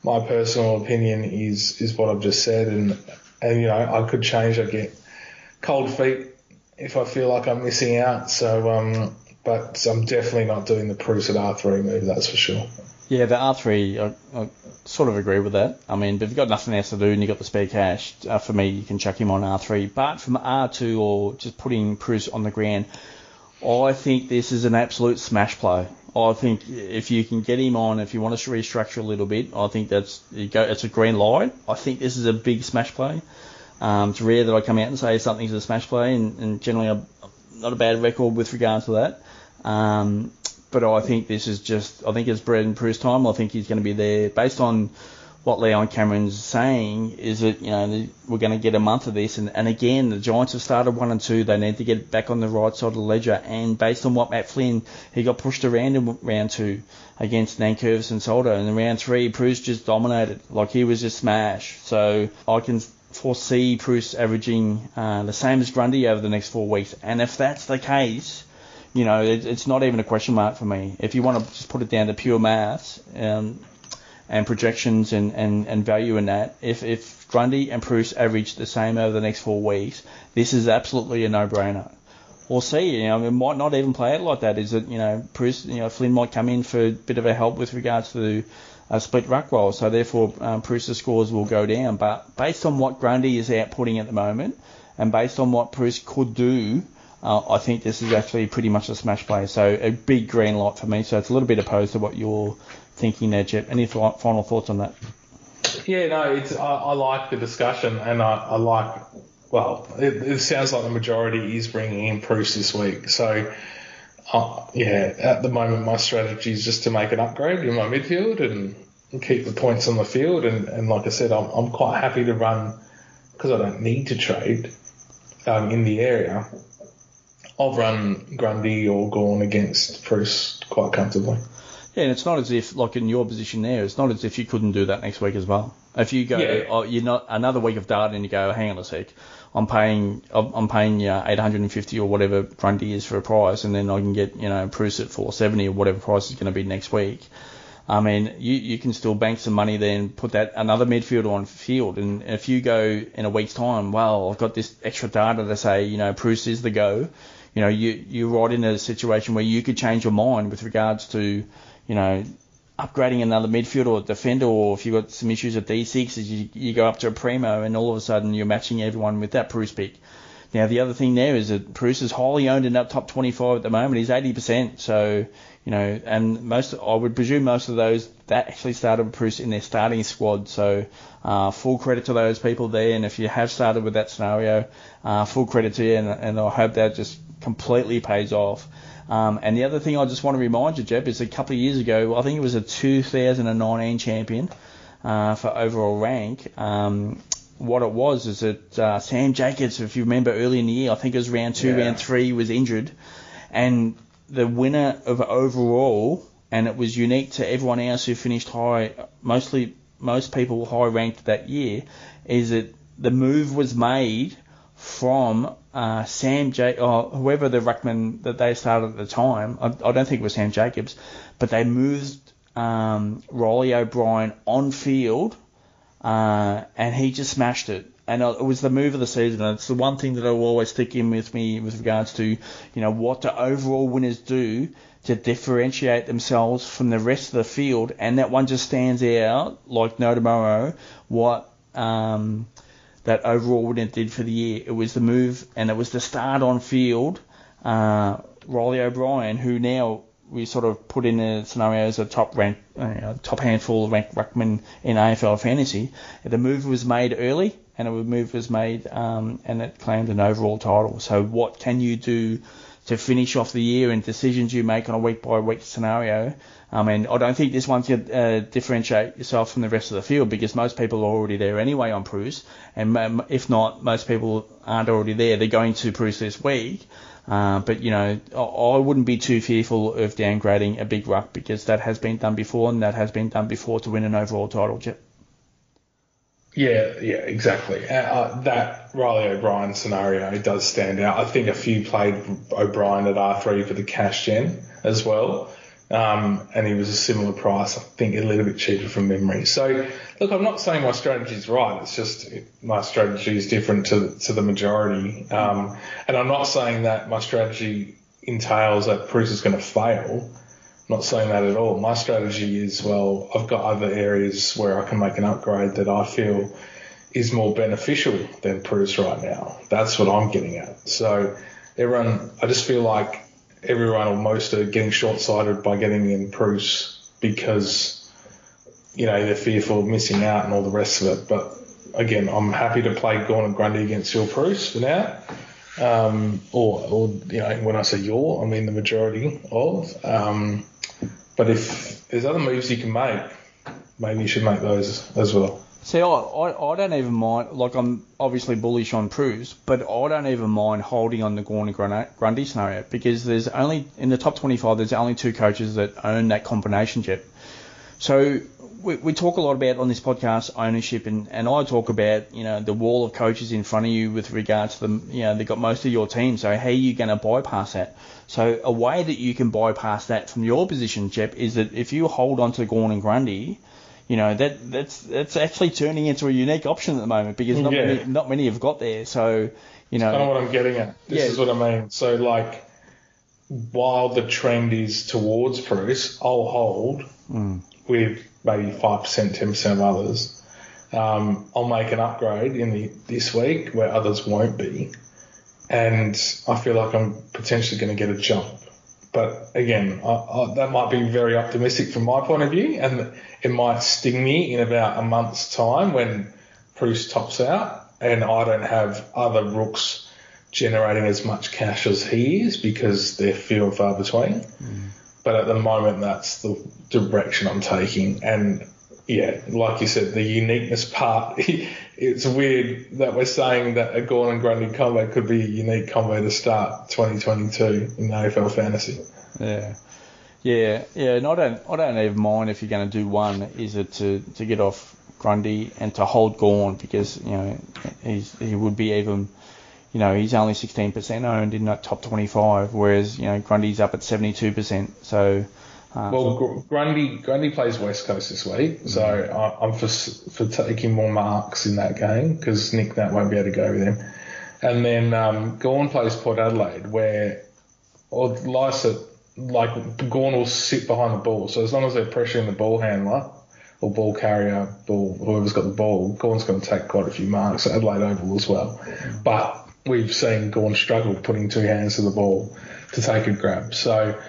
My personal opinion is is what I've just said, and and you know I could change. I get cold feet if I feel like I'm missing out. So, um, but I'm definitely not doing the Preuss at R3 move. That's for sure. Yeah, the R3, I, I, sort of agree with that. I mean, if you've got nothing else to do and you've got the spare cash, uh, for me, you can chuck him on R3. But from R2 or just putting Preuss on the ground, I think this is an absolute smash play. I think if you can get him on, if you want to restructure a little bit, I think that's go. It's a green light. I think this is a big smash play. Um, it's rare that I come out and say something's a smash play, and, and generally I'm not a bad record with regards to that. Um, but I think this is just, I think it's Braydon Preuss time. I think he's going to be there based on what Leon Cameron's saying is that, you know, we're going to get a month of this. And, and again, the Giants have started one and two. They need to get back on the right side of the ledger. And based on what Matt Flynn, he got pushed around in round two against Nankervis and Soldo. And in round three, Preuss just dominated. Like he was just smashed. So I can foresee Preuss averaging uh, the same as Grundy over the next four weeks. And if that's the case, you know, it's not even a question mark for me. If you want to just put it down to pure maths um, and projections and, and, and value in that, if, if Grundy and Preuss average the same over the next four weeks, this is absolutely a no-brainer. We'll see. You know, it might not even play out like that. Is it? You know, Preuss, you know, Flynn might come in for a bit of a help with regards to a split ruck role, so therefore um, scores will go down. But based on what Grundy is outputting at the moment, and based on what Preuss could do uh, I think this is actually pretty much a smash play. So a big green light for me. So it's a little bit opposed to what you're thinking there, Jep. Any th- final thoughts on that? Yeah, no, it's I, I like the discussion and I, I like. Well, it, it, sounds like the majority is bringing in Preuss this week. So, uh, yeah, at the moment my strategy is just to make an upgrade in my midfield and, and keep the points on the field. And, and like I said, I'm, I'm quite happy to run because I don't need to trade um, in the area. I've run Grundy or Gawn against Preuss quite comfortably. Yeah, and it's not as if, like in your position there, it's not as if you couldn't do that next week as well. If you go, yeah. oh, you're not another week of data, and you go, hang on a sec, I'm paying, I'm paying you 850 or whatever Grundy is for a price, and then I can get, you know, Preuss at 470 or whatever price is going to be next week. I mean, you, you can still bank some money there and put that another midfielder on field. And if you go in a week's time, well, I've got this extra data to say, you know, Preuss is the go. You know, you you're right in a situation where you could change your mind with regards to, you know, upgrading another midfielder or defender, or if you've got some issues at D6, you, you go up to a primo and all of a sudden you're matching everyone with that Preuss pick. Now, the other thing there is that Preuss is highly owned in that top 25 at the moment. He's 80%. So, you know, and most, I would presume most of those that actually started with Preuss in their starting squad. So, uh, full credit to those people there. And if you have started with that scenario, uh, full credit to you. And, and I hope that just completely pays off. Um, and the other thing I just want to remind you, Jep, is a couple of years ago, I think it was a 2019 champion uh, for overall rank. Um, what it was is that uh, Sam Jacobs, if you remember early in the year, I think it was round two, yeah. round three, was injured, and the winner of overall, and it was unique to everyone else who finished high, mostly most people high ranked that year, is that the move was made from uh, Sam J or whoever the ruckman that they started at the time. I, I don't think it was Sam Jacobs, but they moved um, Reilly O'Brien on field uh, and he just smashed it. And it was the move of the season. It's the one thing that will always stick in with me with regards to, you know, what the overall winners do to differentiate themselves from the rest of the field. And that one just stands out like no tomorrow. What um, that overall winner did for the year. It was the move, and it was the start on field. Uh, O'Brien, who now we sort of put in a scenario as a top rank, uh, top handful ranked ruckman in AFL fantasy. The move was made early, and a move was made, um, and it claimed an overall title. So what can you do to finish off the year and decisions you make on a week by week scenario? I mean, I don't think this one's going to uh, differentiate yourself from the rest of the field because most people are already there anyway on Preuss, and um, if not, most people aren't already there. They're going to Preuss this week. Uh, but you know, I wouldn't be too fearful of downgrading a big ruck because that has been done before, and that has been done before to win an overall title. Jep. Yeah, yeah, exactly. Uh, uh that Reilly O'Brien scenario does stand out. I think a few played O'Brien at R3 for the cash gen as well. Um, and he was a similar price, I think a little bit cheaper from memory. So, look, I'm not saying my strategy is right. It's just my strategy is different to, to the majority. Um, and I'm not saying that my strategy entails that Preuss is going to fail. I'm not saying that at all. My strategy is, well, I've got other areas where I can make an upgrade that I feel is more beneficial than Preuss right now. That's what I'm getting at. So, everyone, I just feel like everyone or most are getting short-sighted by getting in Preuss because you know they're fearful of missing out and all the rest of it. But again, I'm happy to play Gawn and Grundy against your Preuss for now. Um, or, or you know, when I say your, I mean the majority of. Um, but if there's other moves you can make, maybe you should make those as well. See, I, I, I don't even mind, like, I'm obviously bullish on Preuss, but I don't even mind holding on the and Grundy scenario because there's only, in the top 25, there's only two coaches that own that combination Jep. So we, we talk a lot about on this podcast ownership, and, and I talk about, you know, the wall of coaches in front of you with regards to them, you know, they've got most of your team, so how are you going to bypass that? So a way that you can bypass that from your position, Jep, is that if you hold on to Gawn and Grundy, you know that that's that's actually turning into a unique option at the moment because not yeah. many not many have got there. So you know, kind of what I'm getting at. This yeah. is what I mean. So like, while the trend is towards Preuss, I'll hold mm. with maybe five percent, ten percent of others. Um, I'll make an upgrade in the this week where others won't be, and I feel like I'm potentially going to get a jump. But again, I, I, that might be very optimistic from my point of view, and it might sting me in about a month's time when Preuss tops out and I don't have other rooks generating as much cash as he is because they're few and far between. Mm. But at the moment, that's the direction I'm taking. And yeah, like you said, the uniqueness part, it's weird that we're saying that a and Grundy combo could be a unique combo to start 2022 in AFL fantasy. Yeah. Yeah, yeah, and I don't, I don't even mind if you're going to do one. Is it to, to get off Grundy and to hold Gawn because you know he's he would be even, you know, he's only 16% owned in that top 25, whereas you know Grundy's up at 72%. So Uh, Well, Grundy Grundy plays West Coast this week, so I, I'm for for taking more marks in that game because Nic Nat won't be able to go with him. And then um, Gawn plays Port Adelaide, where or Lycett like Gawn will sit behind the ball, so as long as they're pressuring the ball handler or ball carrier, ball whoever's got the ball, Gawn's going to take quite a few marks. at Adelaide Oval as well, but we've seen Gawn struggle putting two hands to the ball to take a grab. So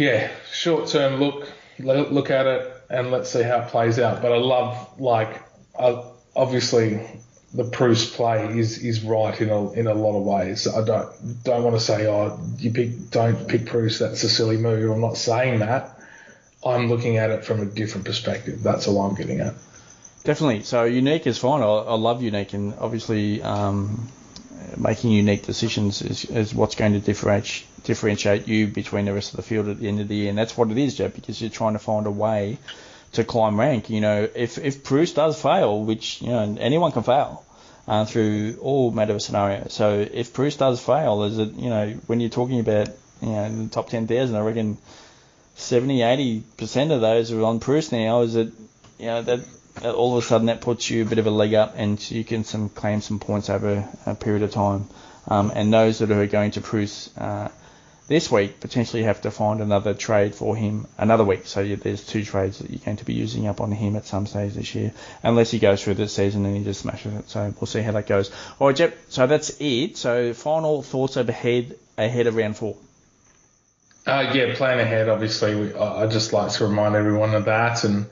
yeah, short term look, look at it and let's see how it plays out. But I love like uh, obviously the Preuss play is is right in a in a lot of ways. I don't don't want to say oh you pick don't pick Preuss that's a silly move. I'm not saying that. I'm looking at it from a different perspective. That's all I'm getting at. Definitely. So unique is fine. I, I love unique, and obviously um, making unique decisions is, is what's going to differentiate differentiate you between the rest of the field at the end of the year, and that's what it is, Jep, because you're trying to find a way to climb rank. You know, if if Preuss does fail, which you know anyone can fail. Uh, through all matter of scenarios. So if Preuss does fail, is it you know when you're talking about you know the top ten thousand, I reckon 70, 80 percent of those are on Preuss now. Is it you know that all of a sudden that puts you a bit of a leg up and you can some claim some points over a period of time. Um, and those that are going to Preuss uh, this week potentially have to find another trade for him another week. So yeah, there's two trades that you're going to be using up on him at some stage this year, unless he goes through the season and he just smashes it. So we'll see how that goes. All right, Jep. So that's it. So final thoughts ahead ahead of round four. Uh, yeah, plan ahead. Obviously, we, I I just like to remind everyone of that, and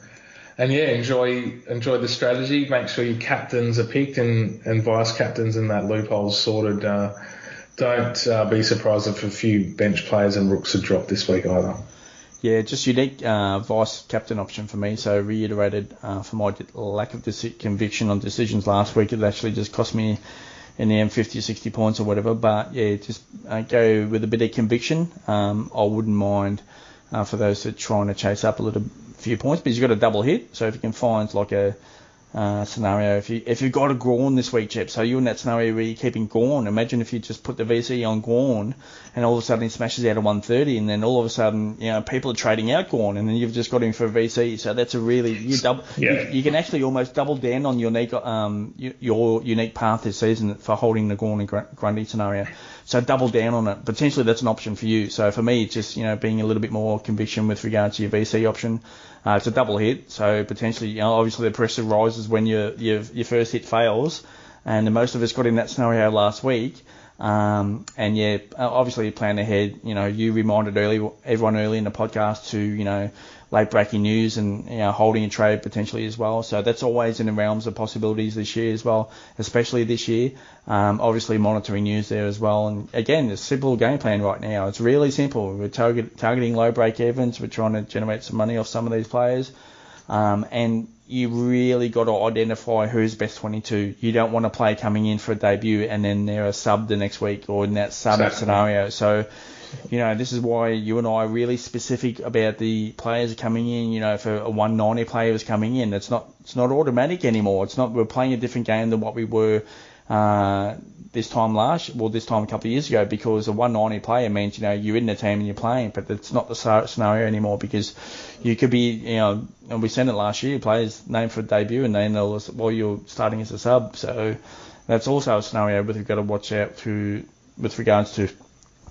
and yeah, enjoy enjoy the strategy. Make sure your captains are picked and, and vice captains and that loophole's sorted. Uh, don't uh, be surprised if a few bench players and rooks are dropped this week either. Yeah, just unique uh, vice captain option for me. So reiterated uh, for my lack of conviction on decisions last week, it actually just cost me in the end 50 or 60 points or whatever. But yeah, just uh, go with a bit of conviction. Um, I wouldn't mind uh, for those that are trying to chase up a little few points, because you've got a double hit. So if you can find like a uh, scenario, if you if you've got a Gawn this week, Jep, so you're in that scenario where you're keeping Gawn. Imagine if you just put the VC on Gawn, and all of a sudden he smashes out of 130, and then all of a sudden you know people are trading out Gawn, and then you've just got him for a VC. So that's a really you double. Yeah. You, you can actually almost double down on your unique um your unique path this season for holding the Gawn and Grundy scenario. So double down on it. Potentially that's an option for you. So for me, it's just you know being a little bit more conviction with regards to your VC option. Uh, it's a double hit, so potentially, you know, obviously the pressure rises when your your, your first hit fails, and most of us got in that scenario last week. Um, and yeah, obviously you plan ahead. You know, you reminded early everyone early in the podcast to you know late breaking news and you know holding a trade potentially as well. So that's always in the realms of possibilities this year as well, especially this year. Um, obviously monitoring news there as well. And again, it's a simple game plan right now. It's really simple. We're target, targeting low breakevens. We're trying to generate some money off some of these players. Um, and you really got to identify who's best 22. You don't want a player coming in for a debut and then they're a sub the next week or in that sub scenario. So, you know, this is why you and I are really specific about the players coming in. You know, if a, a 190 player is coming in, it's not it's not automatic anymore. It's not we're playing a different game than what we were uh, this time last, well, this time a couple of years ago, because a 190 player means you know you're in the team and you're playing, but it's not the scenario anymore because you could be, you know, and we sent it last year, players named for a debut and then they'll, well, you're starting as a sub, so that's also a scenario we've got to watch out to with regards to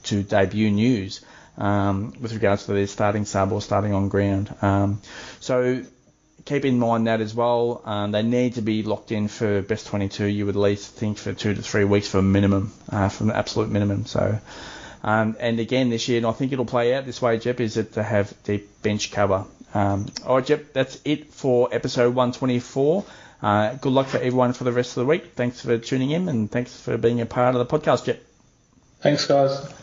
to debut news. Um, with regards to their starting sub or starting on ground. Um, so keep in mind that as well. Um, they need to be locked in for best 22. You would at least think for two to three weeks for minimum, uh, for an absolute minimum. So, um, and again this year, and I think it'll play out this way, Jep, is it to have deep bench cover. Um, all right, Jep, that's it for episode 124. Uh, good luck for everyone for the rest of the week. Thanks for tuning in and thanks for being a part of the podcast, Jep. Thanks, guys.